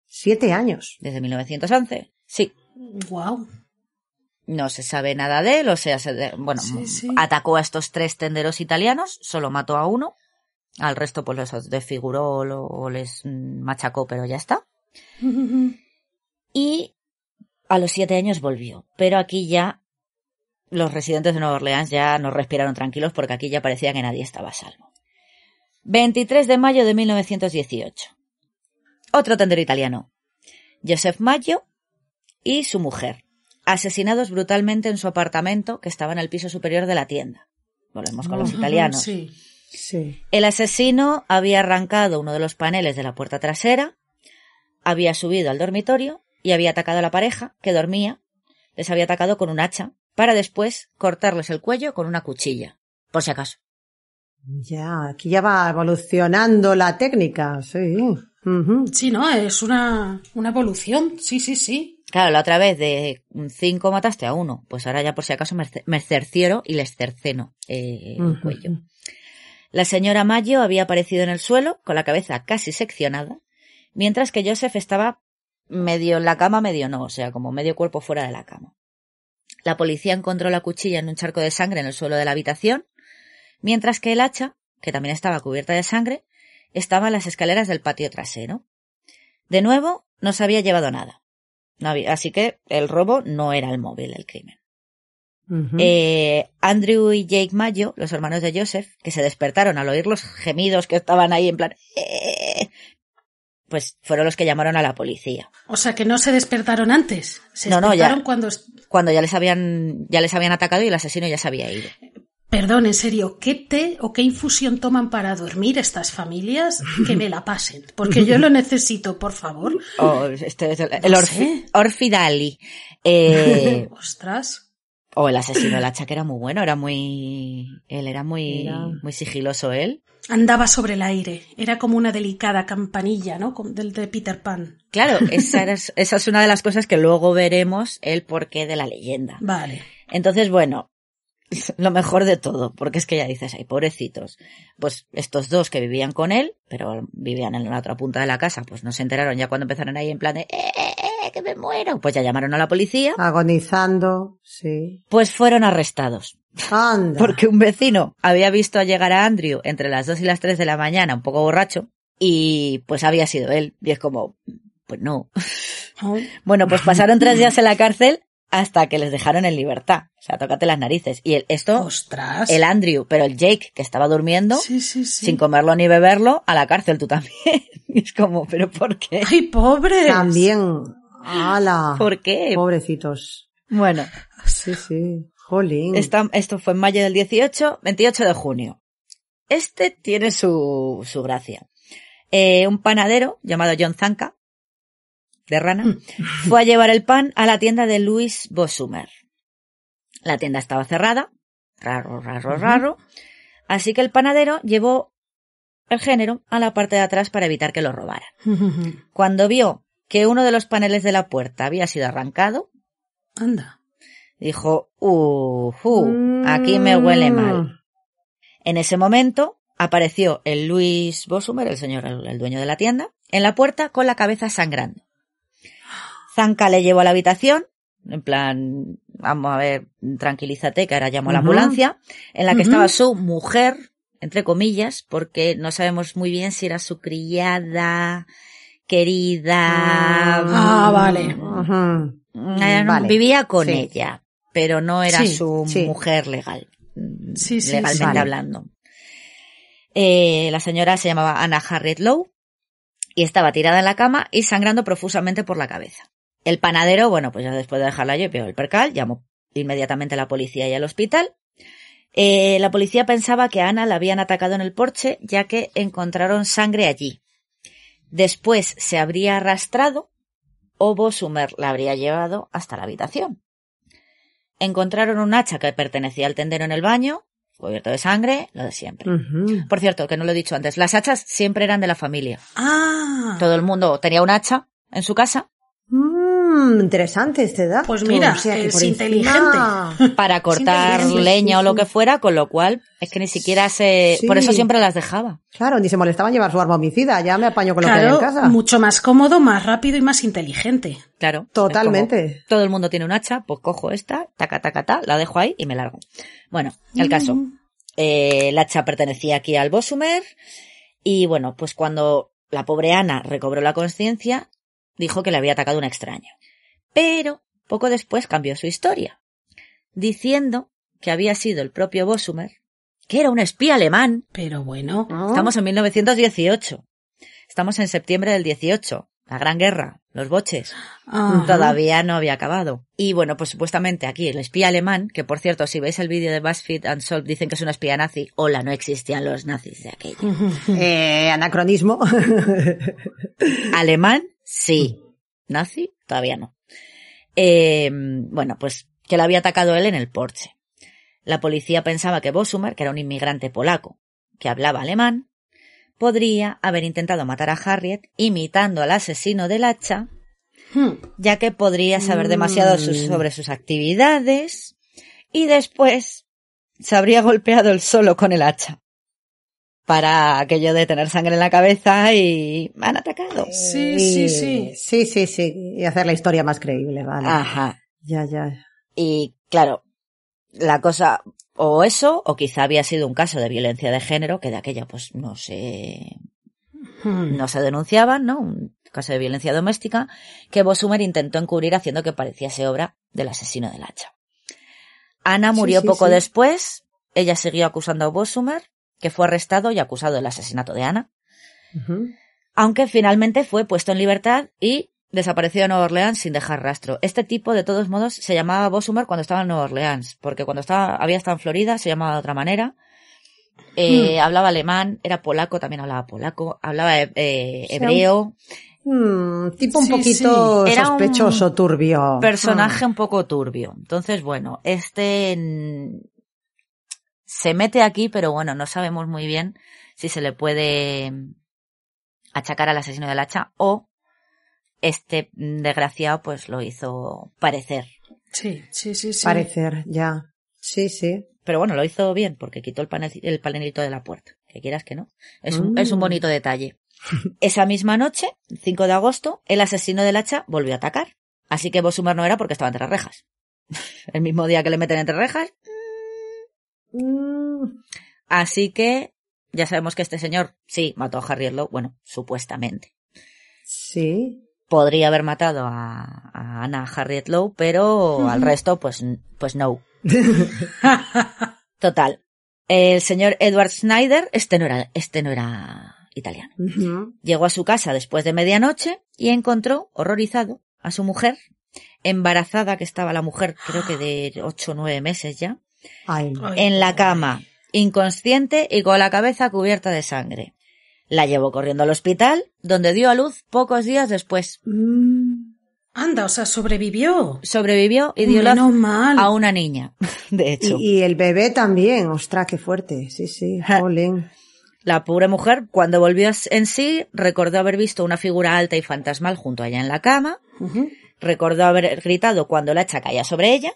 [SPEAKER 2] Siete años.
[SPEAKER 4] Desde 1911. Sí,
[SPEAKER 3] Wow.
[SPEAKER 4] no se sabe nada de él, o sea, se de- bueno,
[SPEAKER 3] Sí, sí.
[SPEAKER 4] atacó a estos tres tenderos italianos, solo mató a uno, al resto pues les desfiguró o les mm, machacó, pero ya está. Y a los siete años volvió, pero aquí ya los residentes de Nueva Orleans ya no respiraron tranquilos porque aquí ya parecía que nadie estaba a salvo. 23 de mayo de 1918. Otro tendero italiano. Joseph Maggio y su mujer, asesinados brutalmente en su apartamento que estaba en el piso superior de la tienda. Volvemos con los italianos.
[SPEAKER 3] Sí.
[SPEAKER 2] Sí.
[SPEAKER 4] El asesino había arrancado uno de los paneles de la puerta trasera, había subido al dormitorio y había atacado a la pareja que dormía, les había atacado con un hacha, para después cortarles el cuello con una cuchilla, por si acaso.
[SPEAKER 2] Ya, aquí ya va evolucionando la técnica, sí.
[SPEAKER 3] Sí, no, es una, una evolución. Sí, sí, sí.
[SPEAKER 4] Claro, la otra vez de cinco mataste a uno, pues ahora ya por si acaso me, ce- me cercioro y les cerceno eh, el cuello. La señora Mayo había aparecido en el suelo con la cabeza casi seccionada mientras que Joseph estaba medio en la cama, medio no, o sea, como medio cuerpo fuera de la cama. La policía encontró la cuchilla en un charco de sangre en el suelo de la habitación, mientras que el hacha, que también estaba cubierta de sangre, estaba en las escaleras del patio trasero. De nuevo, no se había llevado nada. No había, así que el robo no era el móvil del crimen. Eh, Andrew y Jake Mayo, los hermanos de Joseph, que se despertaron al oír los gemidos que estaban ahí en plan, "Eh", pues fueron los que llamaron a la policía.
[SPEAKER 3] O sea, que no se despertaron antes. Se
[SPEAKER 4] No, no, ya.
[SPEAKER 3] despertaron cuando...
[SPEAKER 4] Cuando ya les habían, ya les habían atacado y el asesino ya se había ido.
[SPEAKER 3] Perdón, en serio, ¿qué té o qué infusión toman para dormir estas familias? Que me la pasen, porque yo lo necesito, por favor.
[SPEAKER 4] O este es el, el
[SPEAKER 3] No
[SPEAKER 4] Orfi-
[SPEAKER 3] sé.
[SPEAKER 4] Orfidali. Eh,
[SPEAKER 3] Ostras.
[SPEAKER 4] o el asesino del hacha que era muy bueno, era muy, él era muy,
[SPEAKER 2] Era-
[SPEAKER 4] muy sigiloso él.
[SPEAKER 3] Andaba sobre el aire. Era como una delicada campanilla, ¿no? Como Del de Peter Pan.
[SPEAKER 4] Claro, esa, era- esa es una de las cosas que luego veremos el porqué de la leyenda.
[SPEAKER 3] Vale.
[SPEAKER 4] Entonces, bueno, lo mejor de todo, porque es que ya dices, ay, pobrecitos. Pues estos dos que vivían con él, pero vivían en la otra punta de la casa, pues no se enteraron ya cuando empezaron ahí en plan de, eh, eh, eh, que me muero. Pues ya llamaron a la policía,
[SPEAKER 2] Agonizando, sí.
[SPEAKER 4] pues fueron arrestados.
[SPEAKER 2] Anda.
[SPEAKER 4] Porque un vecino había visto llegar a Andrew entre las 2 y las 3 de la mañana, un poco borracho, y pues había sido él. Y es como, pues no.
[SPEAKER 3] Oh,
[SPEAKER 4] Bueno, pues pasaron tres días en la cárcel hasta que les dejaron en libertad. O sea, tócate las narices. Y el, esto,
[SPEAKER 3] Ostras.
[SPEAKER 4] el Andrew, pero el Jake, que estaba durmiendo,
[SPEAKER 3] Sí, sí, sí.
[SPEAKER 4] sin comerlo ni beberlo, a la cárcel tú también. Y es como, ¿pero por qué?
[SPEAKER 3] ¡Ay, pobres!
[SPEAKER 2] También. ¡Hala!
[SPEAKER 4] ¿Por qué?
[SPEAKER 2] Pobrecitos.
[SPEAKER 4] Bueno,
[SPEAKER 2] Sí, sí. Jolín.
[SPEAKER 4] esta- esto fue en mayo del 18, 28 de junio. Este tiene su, su gracia. Eh, un panadero llamado John Zanka, de rana, fue a llevar el pan a la tienda de Louis Bosumer. La tienda estaba cerrada, raro, raro, raro, así que el panadero llevó el género a la parte de atrás para evitar que lo robaran. Cuando vio que uno de los paneles de la puerta había sido arrancado,
[SPEAKER 3] Anda.
[SPEAKER 4] Dijo, uh, aquí me huele
[SPEAKER 2] Mm.
[SPEAKER 4] mal. En ese momento apareció el Luis Bosumer, el señor, el, dueño de la tienda, en la puerta con la cabeza sangrando. Zanca le llevó a la habitación, en plan, vamos a ver, tranquilízate, que ahora llamo a la ambulancia, en la que estaba su mujer, entre comillas, porque no sabemos muy bien si era su criada, querida.
[SPEAKER 3] Ah, vale.
[SPEAKER 2] Ujú.
[SPEAKER 4] Eh,
[SPEAKER 2] Vale.
[SPEAKER 4] Vivía con
[SPEAKER 2] Sí.
[SPEAKER 4] ella, pero no era
[SPEAKER 3] Sí,
[SPEAKER 4] su
[SPEAKER 2] sí.
[SPEAKER 4] mujer legal,
[SPEAKER 3] Sí, sí,
[SPEAKER 4] legalmente.
[SPEAKER 2] Vale.
[SPEAKER 4] hablando. Eh, la señora se llamaba Anna Harriet Lowe y estaba tirada en la cama y sangrando profusamente por la cabeza. El panadero, bueno, pues ya después de dejarla yo, vio el percal, llamó inmediatamente a la policía y al hospital. Eh, la policía pensaba que a Ana la habían atacado en el porche, ya que encontraron sangre allí. Después se habría arrastrado o Bosumer la habría llevado hasta la habitación. Encontraron un hacha que pertenecía al tendero en el baño, cubierto de sangre, lo de siempre. Por cierto, que no lo he dicho antes, las hachas siempre eran de la familia.
[SPEAKER 3] Ah.
[SPEAKER 4] Todo el mundo tenía un hacha en su casa
[SPEAKER 2] Mm, interesante este dato.
[SPEAKER 3] Pues mira,
[SPEAKER 2] O sea,
[SPEAKER 3] es
[SPEAKER 2] por
[SPEAKER 3] inteligente.
[SPEAKER 2] encima-
[SPEAKER 4] para cortar
[SPEAKER 2] inteligente,
[SPEAKER 4] leña
[SPEAKER 2] sí,
[SPEAKER 4] o lo que fuera, con lo cual es que ni siquiera se...
[SPEAKER 2] Sí.
[SPEAKER 4] Por eso siempre las dejaba.
[SPEAKER 2] Claro, ni se molestaban llevar su arma homicida. Ya me apaño con lo que hay en casa.
[SPEAKER 3] mucho más cómodo, más rápido y más inteligente.
[SPEAKER 4] Claro.
[SPEAKER 2] Totalmente.
[SPEAKER 4] Todo el mundo tiene un hacha, pues cojo esta, taca, taca, ta, la dejo ahí y me largo. Bueno, el caso. Eh, el hacha pertenecía aquí al Bosumer y bueno, pues cuando la pobre Ana recobró la conciencia, dijo que le había atacado un extraño. Pero poco después cambió su historia, diciendo que había sido el propio Bosumer, que era un espía alemán.
[SPEAKER 3] Pero bueno.
[SPEAKER 2] Ah.
[SPEAKER 4] Estamos en 1918. Estamos en septiembre del 18. La Gran Guerra, los boches.
[SPEAKER 3] Ajá.
[SPEAKER 4] Todavía no había acabado. Y bueno, pues supuestamente aquí el espía alemán, que por cierto, si veis el vídeo de BuzzFeed Unsolved, dicen que es un espía nazi. Hola, no existían los nazis de aquella.
[SPEAKER 2] Eh, anacronismo.
[SPEAKER 4] Alemán, sí. Nazi, todavía no. Eh, bueno, pues que lo había atacado él en el porche. La policía pensaba que Bosumer, que era un inmigrante polaco, que hablaba alemán, podría haber intentado matar a Harriet imitando al asesino del hacha,
[SPEAKER 3] Hmm.
[SPEAKER 4] ya que podría saber demasiado sus- sobre sus actividades y después se habría golpeado él solo con el hacha. Para aquello de tener sangre en la cabeza y me han atacado.
[SPEAKER 3] Sí, sí, sí.
[SPEAKER 2] Sí, sí, sí. Y hacer la historia más creíble, vale.
[SPEAKER 4] Ajá.
[SPEAKER 2] Ya, ya.
[SPEAKER 4] Y claro, la cosa, o eso, o quizá había sido un caso de violencia de género, que de aquella pues no se,
[SPEAKER 3] Hmm.
[SPEAKER 4] no se denunciaban, ¿no? Un caso de violencia doméstica que Bosumer intentó encubrir haciendo que pareciese obra del asesino del hacha. Ana
[SPEAKER 2] Sí,
[SPEAKER 4] murió
[SPEAKER 2] sí,
[SPEAKER 4] poco
[SPEAKER 2] sí.
[SPEAKER 4] después, ella siguió acusando a Bosumer, que fue arrestado y acusado del asesinato de Ana, aunque finalmente fue puesto en libertad y desapareció de Nueva Orleans sin dejar rastro. Este tipo, de todos modos, se llamaba Bosumer cuando estaba en Nueva Orleans, porque cuando estaba, había estado en Florida se llamaba de otra manera. Eh, Hablaba alemán, era polaco, también hablaba polaco, hablaba eh, eh,
[SPEAKER 2] sea,
[SPEAKER 4] hebreo,
[SPEAKER 2] Mm, tipo un
[SPEAKER 3] Sí,
[SPEAKER 2] poquito
[SPEAKER 4] sí. Era un
[SPEAKER 2] sospechoso, turbio.
[SPEAKER 4] personaje un poco turbio. Entonces, bueno, este se mete aquí, pero bueno, no sabemos muy bien si se le puede mm, achacar al asesino del hacha o este mm, desgraciado pues lo hizo parecer.
[SPEAKER 3] Sí, sí, sí, sí.
[SPEAKER 2] Parecer, ya. Sí, sí.
[SPEAKER 4] Pero bueno, lo hizo bien porque quitó el, panel, el panelito de la puerta. Que quieras que no. Es un,
[SPEAKER 2] Mm.
[SPEAKER 4] es un bonito detalle. Esa misma noche, 5 de agosto, el asesino del hacha volvió a atacar. Así que Bosumer no era porque estaba entre rejas. El mismo día que le meten entre rejas.
[SPEAKER 2] Mm,
[SPEAKER 4] Así que ya sabemos que este señor sí mató a Harriet Lowe. Bueno, supuestamente.
[SPEAKER 2] sí.
[SPEAKER 4] Podría haber matado a, a Ana Harriet Lowe, pero al resto, pues, pues no. Total. El señor Edward Snyder, este no era, este no era italiano. Llegó a su casa después de medianoche y encontró, horrorizado, a su mujer, embarazada que estaba la mujer, creo que de ocho o nueve meses ya,
[SPEAKER 2] Ay,
[SPEAKER 4] en la cama, inconsciente y con la cabeza cubierta de sangre. La llevó corriendo al hospital, donde dio a luz pocos días después.
[SPEAKER 2] Mm,
[SPEAKER 3] Anda, o sea, sobrevivió.
[SPEAKER 4] Sobrevivió y dio
[SPEAKER 3] Menos
[SPEAKER 4] luz
[SPEAKER 3] mal.
[SPEAKER 4] a una niña, de hecho.
[SPEAKER 2] Y, y el bebé también, ostras, qué fuerte. Sí, sí, jolín.
[SPEAKER 4] La pobre mujer, cuando volvió en sí, recordó haber visto una figura alta y fantasmal junto a ella en la cama, recordó haber gritado cuando el hacha caía sobre ella,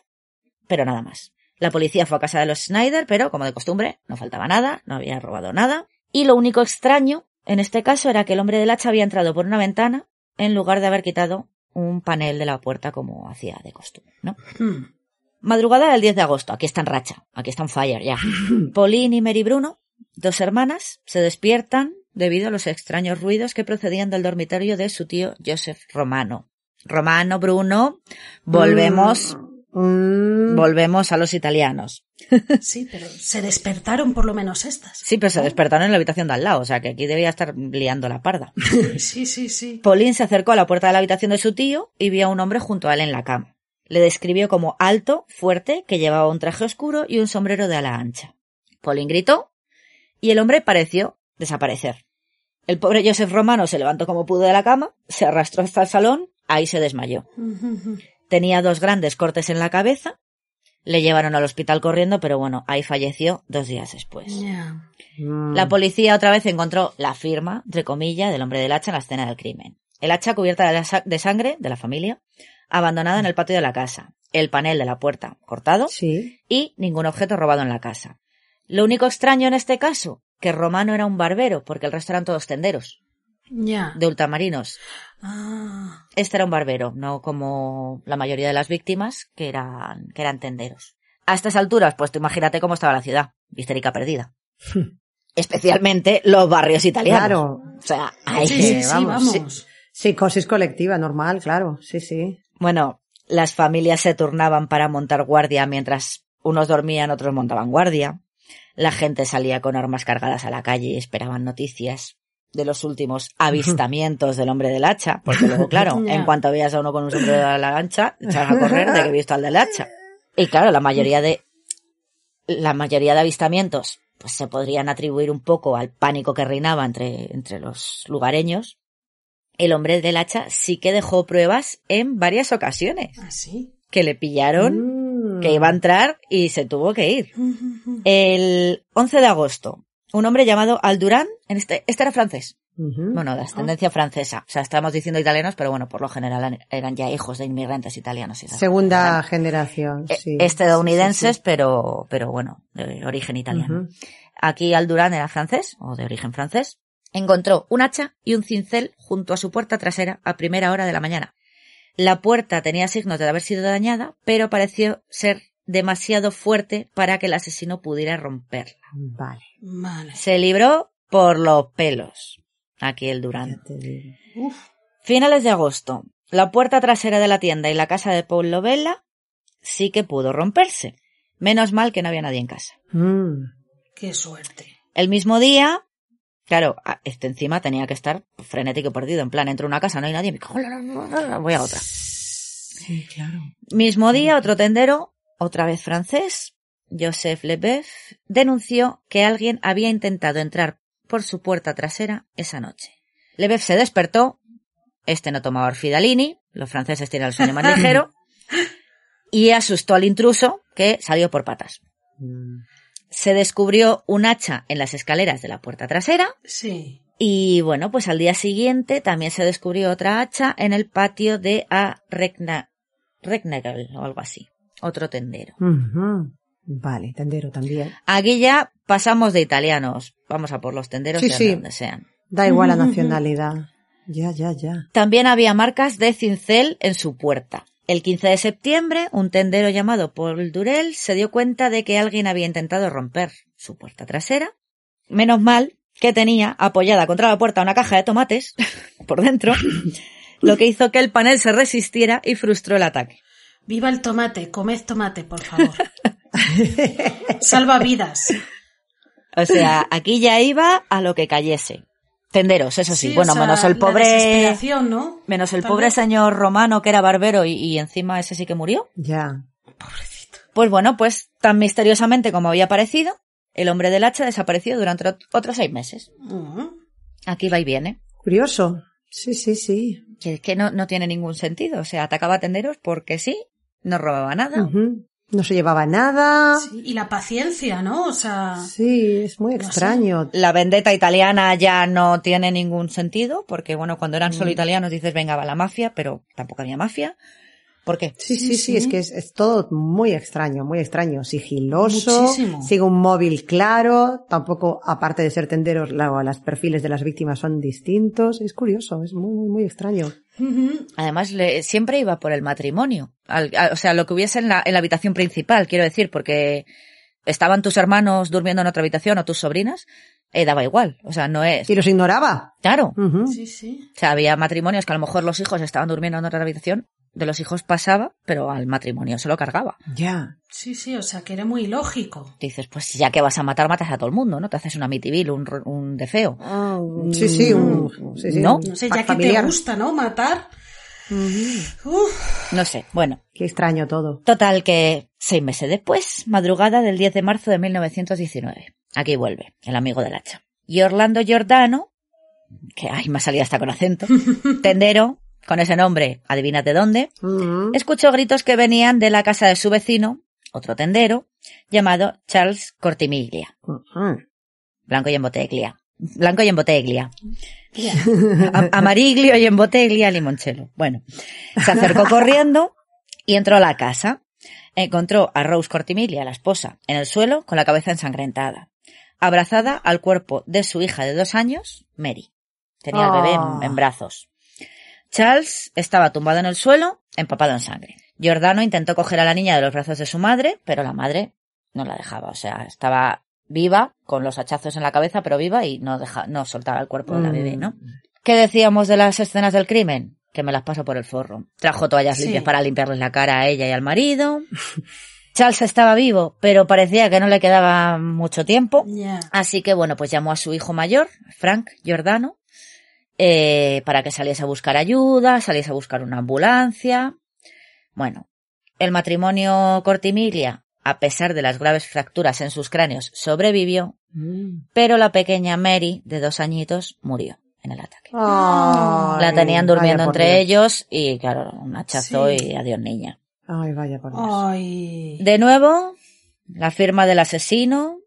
[SPEAKER 4] pero nada más. La policía fue a casa de los Snyder, pero como de costumbre, no faltaba nada, no había robado nada. Y lo único extraño, en este caso, era que el hombre del hacha había entrado por una ventana en lugar de haber quitado un panel de la puerta como hacía de costumbre, ¿no?
[SPEAKER 3] Hmm.
[SPEAKER 4] Madrugada del 10 de agosto, aquí está en racha, aquí está en fire ya. Pauline y Mary Bruno, dos hermanas, se despiertan debido a los extraños ruidos que procedían del dormitorio de su tío Joseph Romano. Romano, Bruno, volvemos,
[SPEAKER 2] Mm,
[SPEAKER 4] volvemos a los italianos.
[SPEAKER 3] Sí, pero se despertaron por lo menos estas.
[SPEAKER 4] Sí, pero se despertaron en la habitación de al lado, o sea que aquí debía estar liando la parda.
[SPEAKER 3] Sí, sí, sí.
[SPEAKER 4] Pauline se acercó a la puerta de la habitación de su tío y vio a un hombre junto a él en la cama. Le describió como alto, fuerte, que llevaba un traje oscuro y un sombrero de ala ancha. Pauline gritó y el hombre pareció desaparecer. El pobre Joseph Romano se levantó como pudo de la cama, se arrastró hasta el salón, ahí se desmayó. Tenía dos grandes cortes en la cabeza, le llevaron al hospital corriendo, pero bueno, ahí falleció dos días después.
[SPEAKER 2] Mm.
[SPEAKER 4] La policía otra vez encontró la firma, entre comillas, del hombre del hacha en la escena del crimen. El hacha cubierta de, la sa- de sangre de la familia, abandonada en el patio de la casa, el panel de la puerta cortado
[SPEAKER 2] Sí.
[SPEAKER 4] y ningún objeto robado en la casa. Lo único extraño en este caso, que Romano era un barbero, porque el resto eran todos tenderos,
[SPEAKER 3] Ya.
[SPEAKER 4] de ultramarinos.
[SPEAKER 3] Ah.
[SPEAKER 4] Este era un barbero, no como la mayoría de las víctimas, que eran, que eran tenderos. A estas alturas, pues tú imagínate cómo estaba la ciudad, histérica perdida. Especialmente los barrios italianos.
[SPEAKER 2] Claro.
[SPEAKER 4] O sea, ahí
[SPEAKER 3] Sí, sí, sí,
[SPEAKER 2] vamos,
[SPEAKER 3] vamos.
[SPEAKER 2] Psicosis colectiva, normal, claro. Sí, sí.
[SPEAKER 4] Bueno, las familias se turnaban para montar guardia mientras unos dormían, otros montaban guardia. La gente salía con armas cargadas a la calle y esperaban noticias de los últimos avistamientos del hombre del hacha, porque luego, claro, en cuanto veías a uno con un sombrero de la ancha, echabas a correr de que he visto al del hacha. Y claro, la mayoría de la mayoría de avistamientos pues se podrían atribuir un poco al pánico que reinaba entre, entre los lugareños. El hombre del hacha sí que dejó pruebas en varias ocasiones
[SPEAKER 3] Ah, sí.
[SPEAKER 4] que le pillaron,
[SPEAKER 2] Mm.
[SPEAKER 4] que iba a entrar y se tuvo que ir. El 11 de agosto, un hombre llamado Aldurán, en este, este era francés. Bueno, de ascendencia francesa. O sea, estamos diciendo italianos, pero bueno, por lo general eran ya hijos de inmigrantes italianos. y.
[SPEAKER 2] Segunda generación,
[SPEAKER 4] Eh,
[SPEAKER 2] sí.
[SPEAKER 4] estadounidenses,
[SPEAKER 2] Sí,
[SPEAKER 4] pero, pero bueno, de origen italiano. Aquí Aldurán era francés, o de origen francés. Encontró un hacha y un cincel junto a su puerta trasera a primera hora de la mañana. La puerta tenía signos de haber sido dañada, pero pareció ser demasiado fuerte para que el asesino pudiera romperla.
[SPEAKER 2] Vale,
[SPEAKER 3] Vale.
[SPEAKER 4] Se libró por los pelos. Aquí el Durán. Finales de agosto. La puerta trasera de la tienda y la casa de Paul Lovella sí que pudo romperse. Menos mal que no había nadie en casa.
[SPEAKER 2] Mm.
[SPEAKER 3] Qué suerte.
[SPEAKER 4] El mismo día, claro, a- este encima tenía que estar frenético y perdido. En plan, entro a una casa, no hay nadie, me cago voy a otra.
[SPEAKER 2] Sí, claro.
[SPEAKER 4] Mismo día, otro tendero, otra vez francés, Joseph Lebeuf, denunció que alguien había intentado entrar por su puerta trasera esa noche. Lebeuf se despertó, este no tomaba orfidalini, los franceses tienen el sueño más ligero, y asustó al intruso, que salió por patas.
[SPEAKER 2] Mm.
[SPEAKER 4] Se descubrió un hacha en las escaleras de la puerta trasera,
[SPEAKER 3] Sí.
[SPEAKER 4] y bueno, pues al día siguiente también se descubrió otra hacha en el patio de A. Regna, Regnagel o algo así. Otro tendero.
[SPEAKER 2] Ujú. Vale, tendero también.
[SPEAKER 4] Aquí ya pasamos de italianos. Vamos a por los tenderos
[SPEAKER 2] Sí,
[SPEAKER 4] de
[SPEAKER 2] sí.
[SPEAKER 4] donde sean.
[SPEAKER 2] Da igual la nacionalidad. Ya, ya, ya.
[SPEAKER 4] También había marcas de cincel en su puerta. El 15 de septiembre, un tendero llamado Paul Durel se dio cuenta de que alguien había intentado romper su puerta trasera. Menos mal que tenía apoyada contra la puerta una caja de tomates por dentro, lo que hizo que el panel se resistiera y frustró el ataque.
[SPEAKER 3] Viva el tomate, comed tomate, por favor. Salva vidas.
[SPEAKER 4] O sea, aquí ya iba a lo que cayese. Tenderos, eso sí. bueno,
[SPEAKER 3] sea,
[SPEAKER 4] menos el pobre,
[SPEAKER 3] ¿no?
[SPEAKER 4] menos el pobre señor romano que era barbero y, y encima ese sí que murió.
[SPEAKER 2] Ya.
[SPEAKER 4] Pues bueno, pues tan misteriosamente como había aparecido, el hombre del hacha desapareció durante ot- otros seis meses.
[SPEAKER 3] Ujú.
[SPEAKER 4] Aquí va y viene.
[SPEAKER 2] Curioso. Sí, sí, sí.
[SPEAKER 4] Que es que no, no tiene ningún sentido. O sea, atacaba a tenderos porque sí, no robaba nada.
[SPEAKER 2] No se llevaba nada.
[SPEAKER 3] Sí, y la paciencia, ¿no? O sea,
[SPEAKER 2] Sí, es muy
[SPEAKER 3] sé.
[SPEAKER 2] extraño.
[SPEAKER 4] La vendetta italiana ya no tiene ningún sentido, porque bueno, cuando eran
[SPEAKER 2] Mm.
[SPEAKER 4] solo italianos dices venga va la mafia, pero tampoco había mafia. ¿Por qué?
[SPEAKER 2] Sí, sí,
[SPEAKER 3] Sí,
[SPEAKER 2] es que es, es todo muy extraño, muy extraño. Sigiloso,
[SPEAKER 3] Muchísimo.
[SPEAKER 2] sigue un móvil claro, tampoco, aparte de ser tenderos, la, las perfiles de las víctimas son distintos. Es curioso, es muy, muy, muy extraño.
[SPEAKER 4] Además, le- siempre iba por el matrimonio. Al- a- o sea, lo que hubiese en la, en la habitación principal, quiero decir, porque estaban tus hermanos durmiendo en otra habitación o tus sobrinas, eh, daba igual. O sea, no es.
[SPEAKER 2] Y los ignoraba.
[SPEAKER 4] Claro.
[SPEAKER 3] Sí, sí.
[SPEAKER 4] O sea, había matrimonios que a lo mejor los hijos estaban durmiendo en otra habitación, de los hijos pasaba, pero al matrimonio se lo cargaba.
[SPEAKER 2] Ya.
[SPEAKER 3] Sí, sí, o sea, que era muy lógico.
[SPEAKER 4] Dices, pues ya que vas a matar, matas a todo el mundo, ¿no? Te haces una mitivil, un, r- un defeo.
[SPEAKER 2] Sí, sí, un, sí, sí,
[SPEAKER 4] No.
[SPEAKER 2] un
[SPEAKER 3] No sé, ya que te gusta, ¿no? Matar. Uf,
[SPEAKER 4] No sé, bueno.
[SPEAKER 2] Qué extraño todo.
[SPEAKER 4] Total que seis meses después, madrugada del 10 de marzo de 1919. Aquí vuelve, el amigo del hacha. Y Orlando Giordano, que ay, me ha salido hasta con acento, tendero, con ese nombre, adivínate de dónde, escuchó gritos que venían de la casa de su vecino, otro tendero, llamado Charles Cortimiglia. Blanco y en bottiglia. Blanco y en bottiglia. A- Amariglio y en bottiglia limoncello. Bueno, se acercó corriendo y entró a la casa. Encontró a Rose Cortimiglia, la esposa, en el suelo con la cabeza ensangrentada, abrazada al cuerpo de su hija de dos años, Mary. Tenía al bebé en-
[SPEAKER 2] Ah.
[SPEAKER 4] en brazos. Charles estaba tumbado en el suelo, empapado en sangre. Giordano intentó coger a la niña de los brazos de su madre, pero la madre no la dejaba. O sea, estaba viva, con los hachazos en la cabeza, pero viva y no deja, no soltaba el cuerpo de la
[SPEAKER 2] Mm.
[SPEAKER 4] bebé, ¿no? ¿Qué decíamos de las escenas del crimen? Que me las paso por el forro. Trajo toallas
[SPEAKER 3] Sí.
[SPEAKER 4] limpias para limpiarles la cara a ella y al marido. Charles estaba vivo, pero parecía que no le quedaba mucho tiempo. Así que bueno, pues llamó a su hijo mayor, Frank Giordano, eh, para que saliese a buscar ayuda, saliese a buscar una ambulancia. Bueno, el matrimonio Cortimiglia, a pesar de las graves fracturas en sus cráneos, sobrevivió,
[SPEAKER 2] Mm.
[SPEAKER 4] pero la pequeña Mary, de dos añitos, murió en el ataque.
[SPEAKER 2] Ay,
[SPEAKER 4] la tenían durmiendo entre
[SPEAKER 2] Dios.
[SPEAKER 4] ellos y claro, un hachazo
[SPEAKER 3] Sí.
[SPEAKER 4] y adiós niña.
[SPEAKER 2] Ay, vaya por Dios.
[SPEAKER 3] Ay.
[SPEAKER 4] De nuevo, la firma del asesino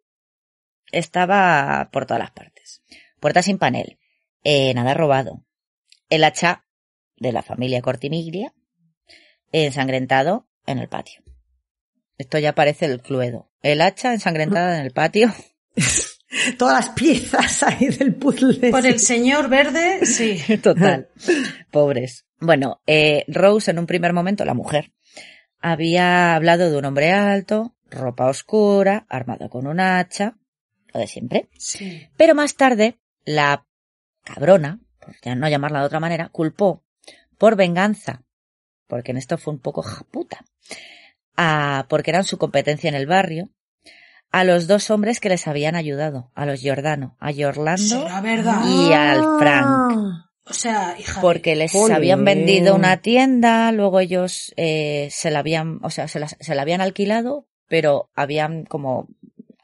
[SPEAKER 4] estaba por todas las partes. Puerta sin panel. Eh, nada robado. El hacha de la familia Cortimiglia, ensangrentado en el patio. Esto ya parece el cluedo. El hacha ensangrentada en el patio.
[SPEAKER 2] Todas las piezas ahí del puzzle.
[SPEAKER 3] Por el señor verde, sí.
[SPEAKER 4] Total. Pobres. Bueno, eh, Rose en un primer momento, la mujer, había hablado de un hombre alto, ropa oscura, armado con un hacha, lo de siempre.
[SPEAKER 3] Sí.
[SPEAKER 4] Pero más tarde, la cabrona, por ya no llamarla de otra manera, culpó por venganza, porque en esto fue un poco japuta, a, porque eran su competencia en el barrio, a los dos hombres que les habían ayudado, a los Giordano, a
[SPEAKER 3] verdad.
[SPEAKER 4] y al Frank.
[SPEAKER 3] O sea, hija. de-
[SPEAKER 4] Porque les habían vendido una tienda, luego ellos eh, se la habían, o sea, se la, se la habían alquilado, pero habían como,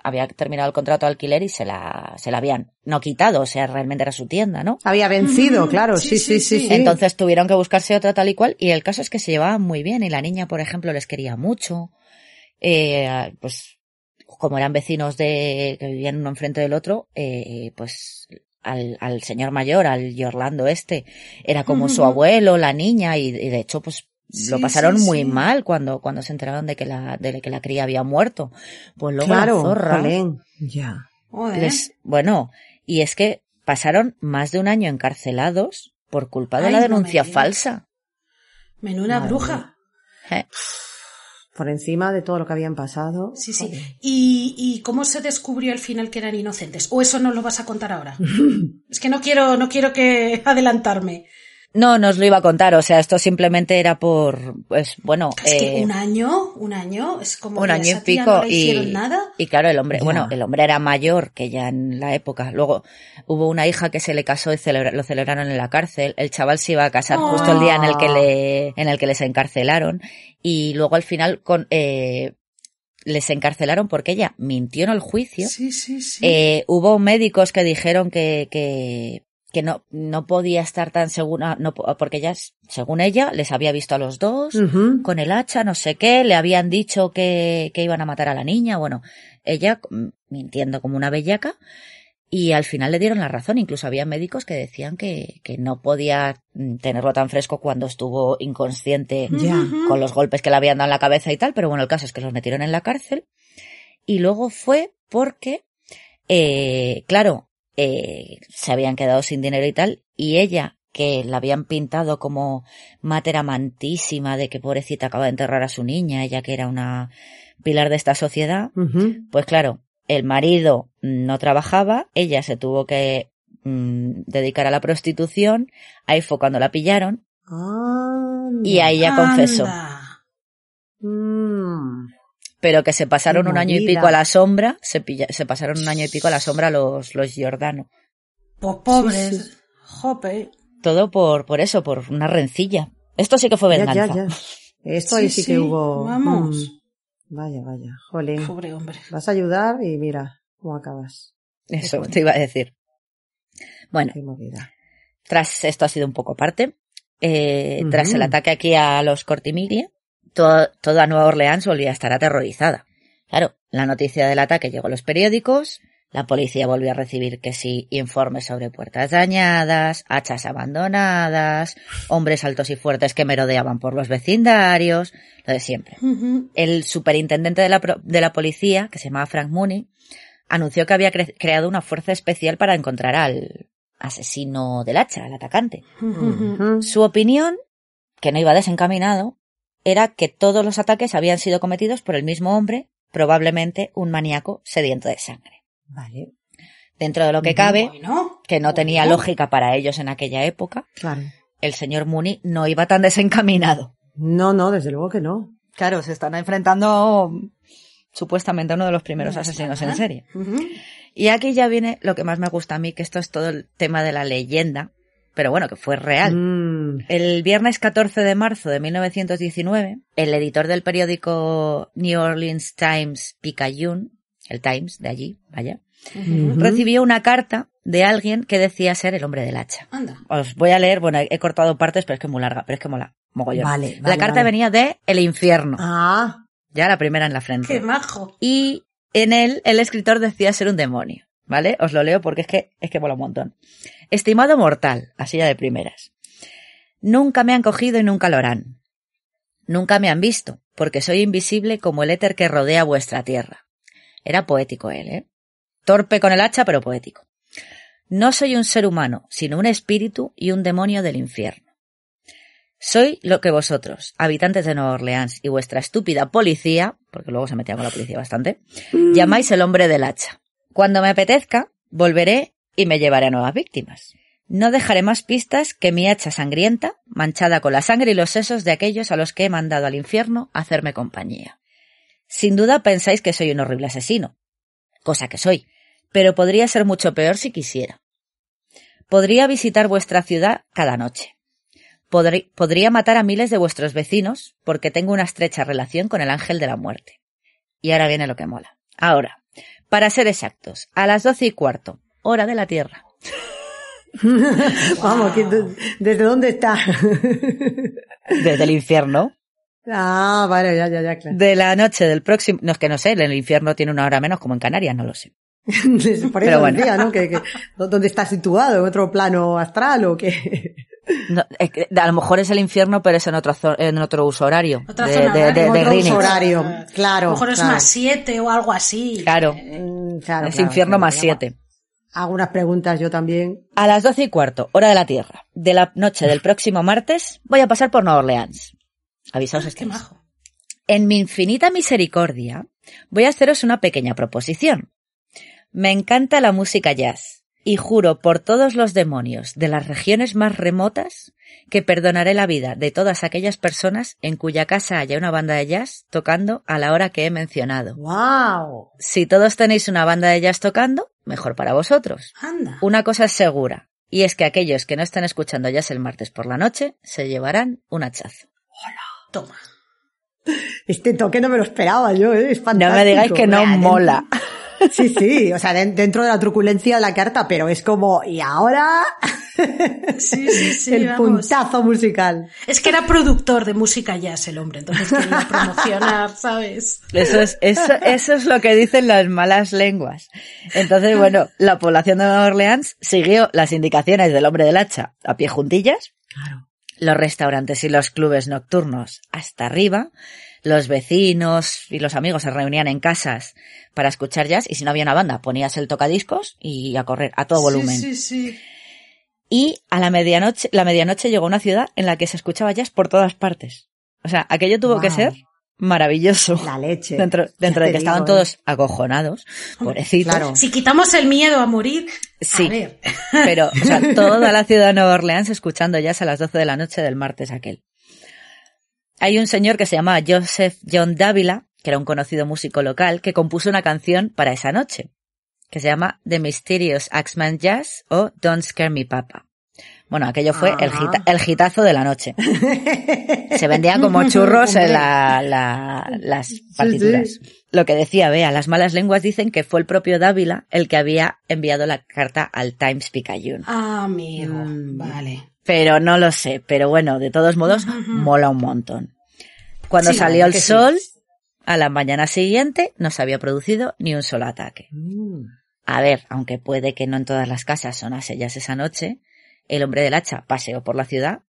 [SPEAKER 4] había terminado el contrato de alquiler y se la, se la habían no quitado, o sea, realmente era su tienda, ¿no?
[SPEAKER 2] Había vencido, claro,
[SPEAKER 3] Sí,
[SPEAKER 2] sí, sí,
[SPEAKER 3] sí,
[SPEAKER 2] sí.
[SPEAKER 3] sí.
[SPEAKER 2] sí.
[SPEAKER 4] Entonces tuvieron que buscarse otra tal y cual, y el caso es que se llevaban muy bien, y la niña, por ejemplo, les quería mucho, eh, pues, como eran vecinos de, que vivían uno enfrente del otro, eh, pues, al, al señor mayor, al Orlando este, era como su abuelo, la niña, y, y de hecho, pues, lo pasaron
[SPEAKER 3] sí,
[SPEAKER 4] muy
[SPEAKER 3] sí.
[SPEAKER 4] mal cuando, cuando se enteraron de que la, de que la cría había muerto. Pues luego
[SPEAKER 2] claro,
[SPEAKER 4] la zorra.
[SPEAKER 2] Ya.
[SPEAKER 4] Les- bueno, y es que pasaron más de un año encarcelados por culpa de
[SPEAKER 3] Ay,
[SPEAKER 4] la
[SPEAKER 3] no me
[SPEAKER 4] denuncia falsa.
[SPEAKER 3] Menuda
[SPEAKER 2] Madre
[SPEAKER 3] bruja.
[SPEAKER 4] Eh,
[SPEAKER 2] Por encima de todo lo que habían pasado.
[SPEAKER 3] Sí, sí.
[SPEAKER 2] Joder.
[SPEAKER 3] ¿Y, ¿Y cómo se descubrió al final que eran inocentes? ¿O eso no lo vas a contar ahora? es que no quiero, no quiero que adelantarme.
[SPEAKER 4] No, no os lo iba a contar, o sea, esto simplemente era por, pues bueno,
[SPEAKER 3] Es que
[SPEAKER 4] eh,
[SPEAKER 3] un año, un año, es como
[SPEAKER 4] un año y pico
[SPEAKER 3] no
[SPEAKER 4] y,
[SPEAKER 3] nada.
[SPEAKER 4] y claro, el hombre,
[SPEAKER 2] Ya.
[SPEAKER 4] bueno, el hombre era mayor que ya en la época. Luego hubo una hija que se le casó y celebra- lo celebraron en la cárcel. El chaval se iba a casar justo el día en el que le, en el que les encarcelaron y luego al final con, eh, les encarcelaron porque ella mintió en el juicio.
[SPEAKER 3] Sí, sí, sí.
[SPEAKER 4] Eh, hubo médicos que dijeron que, que, que no, no podía estar tan segura, no, po- porque ella, según ella, les había visto a los dos con el hacha, no sé qué, le habían dicho que, que iban a matar a la niña, bueno, ella mm, mintiendo como una bellaca, y al final le dieron la razón, incluso había médicos que decían que, que no podía mm, tenerlo tan fresco cuando estuvo inconsciente
[SPEAKER 2] Ya.
[SPEAKER 4] Con los golpes que le habían dado en la cabeza y tal, pero bueno, el caso es que los metieron en la cárcel, y luego fue porque, eh, claro, eh, se habían quedado sin dinero y tal, y ella, que la habían pintado como mater amantísima de que pobrecita acaba de enterrar a su niña, ella que era una pilar de esta sociedad, pues claro, el marido no trabajaba, ella se tuvo que mm, dedicar a la prostitución, ahí fue cuando la pillaron,
[SPEAKER 2] Anda.
[SPEAKER 4] y ahí ella confesó,
[SPEAKER 3] Anda.
[SPEAKER 4] Pero que se pasaron un año y pico a la sombra, se, pilla- se pasaron un año y pico a la sombra los, los Giordano.
[SPEAKER 3] Pues pobres.
[SPEAKER 2] Sí, sí.
[SPEAKER 3] Jope.
[SPEAKER 4] Todo por, por eso, por una rencilla. Esto sí que fue venganza.
[SPEAKER 2] ya, ya. Esto ahí
[SPEAKER 3] Sí,
[SPEAKER 2] sí, que
[SPEAKER 3] sí,
[SPEAKER 2] hubo.
[SPEAKER 3] vamos.
[SPEAKER 2] Mm. Vaya, vaya. Jolín.
[SPEAKER 3] Pobre hombre.
[SPEAKER 2] Vas a ayudar y mira cómo acabas.
[SPEAKER 4] Eso te iba a decir. Bueno, tras esto ha sido un poco aparte. eh. Tras el ataque aquí a los Cortimiglia, to- toda Nueva Orleans volvía a estar aterrorizada. Claro, la noticia del ataque llegó a los periódicos, la policía volvió a recibir que sí informes sobre puertas dañadas, hachas abandonadas, hombres altos y fuertes que merodeaban por los vecindarios, lo de siempre. El superintendente de la, de la policía, que se llamaba Frank Mooney, anunció que había cre- creado una fuerza especial para encontrar al asesino del hacha, al atacante. Su opinión, que no iba desencaminado, era que todos los ataques habían sido cometidos por el mismo hombre, probablemente un maníaco sediento de sangre.
[SPEAKER 2] Vale,
[SPEAKER 4] Dentro de lo que cabe,
[SPEAKER 3] Bueno,
[SPEAKER 4] que no tenía lógica para ellos en aquella época,
[SPEAKER 2] claro.
[SPEAKER 4] el señor Mooney no iba tan desencaminado.
[SPEAKER 2] No, no, desde luego que no.
[SPEAKER 4] Claro, se están enfrentando supuestamente a uno de los primeros asesinos en serie. Y aquí ya viene lo que más me gusta a mí, que esto es todo el tema de la leyenda, pero bueno, que fue real.
[SPEAKER 2] Mm.
[SPEAKER 4] El viernes 14 de marzo de 1919, el editor del periódico New Orleans Times Picayune, el Times de allí, vaya, recibió una carta de alguien que decía ser el hombre del hacha.
[SPEAKER 3] Anda.
[SPEAKER 4] Os voy a leer, bueno, he cortado partes, pero es que es muy larga, pero es que mola, mogollón.
[SPEAKER 2] Vale,
[SPEAKER 4] la
[SPEAKER 2] vale,
[SPEAKER 4] carta
[SPEAKER 2] vale.
[SPEAKER 4] venía de El infierno,
[SPEAKER 2] Ah,
[SPEAKER 4] ya la primera en la frente.
[SPEAKER 3] Qué majo.
[SPEAKER 4] Y en él, el escritor decía ser un demonio. ¿Vale? Os lo leo porque es que, es que mola un montón. Estimado mortal, así ya de primeras. Nunca me han cogido y nunca lo harán. Nunca me han visto, porque soy invisible como el éter que rodea vuestra tierra. Era poético él, ¿eh? Torpe con el hacha, pero poético. No soy un ser humano, sino un espíritu y un demonio del infierno. Soy lo que vosotros, habitantes de Nueva Orleans y vuestra estúpida policía, porque luego se metía con la policía bastante, llamáis el hombre del hacha. Cuando me apetezca, volveré y me llevaré a nuevas víctimas. No dejaré más pistas que mi hacha sangrienta, manchada con la sangre y los sesos de aquellos a los que he mandado al infierno a hacerme compañía. Sin duda pensáis que soy un horrible asesino, cosa que soy, pero podría ser mucho peor si quisiera. Podría visitar vuestra ciudad cada noche. Podrí- podría matar a miles de vuestros vecinos porque tengo una estrecha relación con el ángel de la muerte. Y ahora viene lo que mola. Ahora, para ser exactos, a las doce y cuarto, hora de la Tierra.
[SPEAKER 2] Vamos, ¿desde dónde está?
[SPEAKER 4] Desde el infierno.
[SPEAKER 2] ah, vale, ya, ya, ya, claro.
[SPEAKER 4] De la noche del próximo. No es que no sé, el infierno tiene una hora menos como en Canarias, no lo sé.
[SPEAKER 2] Por
[SPEAKER 4] Pero
[SPEAKER 2] eso
[SPEAKER 4] bueno.
[SPEAKER 2] decía, ¿no? Que, que- ¿Dónde está situado? ¿En otro plano astral o qué?
[SPEAKER 4] No, es que a lo mejor es el infierno, pero es en otro, en otro uso horario.
[SPEAKER 3] Otra
[SPEAKER 4] de,
[SPEAKER 3] zona
[SPEAKER 4] de, de-
[SPEAKER 3] horaria.
[SPEAKER 4] de
[SPEAKER 2] Otro
[SPEAKER 4] Greenwich.
[SPEAKER 2] uso horario, claro.
[SPEAKER 3] A lo mejor es
[SPEAKER 2] claro.
[SPEAKER 3] más siete o algo así.
[SPEAKER 4] Claro,
[SPEAKER 2] Mm, claro,
[SPEAKER 4] es
[SPEAKER 2] claro,
[SPEAKER 4] infierno
[SPEAKER 2] claro,
[SPEAKER 4] más
[SPEAKER 2] claro.
[SPEAKER 4] siete.
[SPEAKER 2] Hago unas preguntas yo también.
[SPEAKER 4] A las doce y cuarto, hora de la Tierra, de la noche del próximo martes, voy a pasar por Nueva Orleans. Avisaos estéis.
[SPEAKER 3] majo.
[SPEAKER 4] En mi infinita misericordia, voy a haceros una pequeña proposición. Me encanta la música jazz, y juro por todos los demonios de las regiones más remotas que perdonaré la vida de todas aquellas personas en cuya casa haya una banda de jazz tocando a la hora que he mencionado.
[SPEAKER 2] ¡Wow!
[SPEAKER 4] Si todos tenéis una banda de jazz tocando, mejor para vosotros.
[SPEAKER 3] Anda.
[SPEAKER 4] Una cosa es segura, y es que aquellos que no estén escuchando jazz el martes por la noche se llevarán un hachazo.
[SPEAKER 3] Toma.
[SPEAKER 2] Este toque no me lo esperaba yo, ¿eh? es
[SPEAKER 4] No
[SPEAKER 2] fantástico.
[SPEAKER 4] me digáis que no
[SPEAKER 2] Realmente.
[SPEAKER 4] mola.
[SPEAKER 2] Sí, sí, o sea, den- dentro de la truculencia de la carta, pero es como, y ahora
[SPEAKER 3] Sí, sí, sí.
[SPEAKER 2] el
[SPEAKER 3] vamos.
[SPEAKER 2] puntazo musical.
[SPEAKER 3] Es que era productor de música jazz el hombre, entonces quería promocionar, ¿sabes?
[SPEAKER 4] Eso es, eso, eso es lo que dicen las malas lenguas. Entonces, bueno, la población de Nueva Orleans siguió las indicaciones del hombre del hacha a pie juntillas. Los restaurantes y los clubes nocturnos hasta arriba. Los vecinos y los amigos se reunían en casas para escuchar jazz y si no había una banda ponías el tocadiscos y a correr a todo volumen.
[SPEAKER 3] Sí, sí, sí.
[SPEAKER 4] Y a la medianoche, la medianoche llegó a una ciudad en la que se escuchaba jazz por todas partes. O sea, aquello tuvo que ser maravilloso.
[SPEAKER 2] La leche.
[SPEAKER 4] Dentro, dentro de que estaban
[SPEAKER 2] ¿eh?
[SPEAKER 4] todos acojonados, pobrecitos.
[SPEAKER 2] Claro.
[SPEAKER 3] Si quitamos el miedo a morir,
[SPEAKER 4] Sí.
[SPEAKER 3] a ver.
[SPEAKER 4] Pero, o sea, toda la ciudad de Nueva Orleans escuchando jazz a las 12 de la noche del martes aquel. Hay un señor que se llama Joseph John Dávila, que era un conocido músico local, que compuso una canción para esa noche, que se llama The Mysterious Axeman Jazz o Don't Scare Me Papa. Bueno, aquello fue el,
[SPEAKER 2] Ajá.
[SPEAKER 4] gita- el gitazo de la noche. Se vendía como churros en
[SPEAKER 2] Hombre.
[SPEAKER 4] la- la- las partituras. Lo que decía, vea, las malas lenguas dicen que fue el propio Dávila el que había enviado la carta al Times Picayune.
[SPEAKER 3] Ah, amigo,
[SPEAKER 2] Mm.
[SPEAKER 3] vale.
[SPEAKER 4] Pero no lo sé, pero bueno, de todos modos, mola un montón. Cuando
[SPEAKER 2] Sí,
[SPEAKER 4] salió el
[SPEAKER 2] sí.
[SPEAKER 4] sol, a la mañana siguiente no se había producido ni un solo ataque.
[SPEAKER 2] Mm.
[SPEAKER 4] A ver, aunque puede que no en todas las casas sonase jazz esa noche, el hombre del hacha paseó por la ciudad,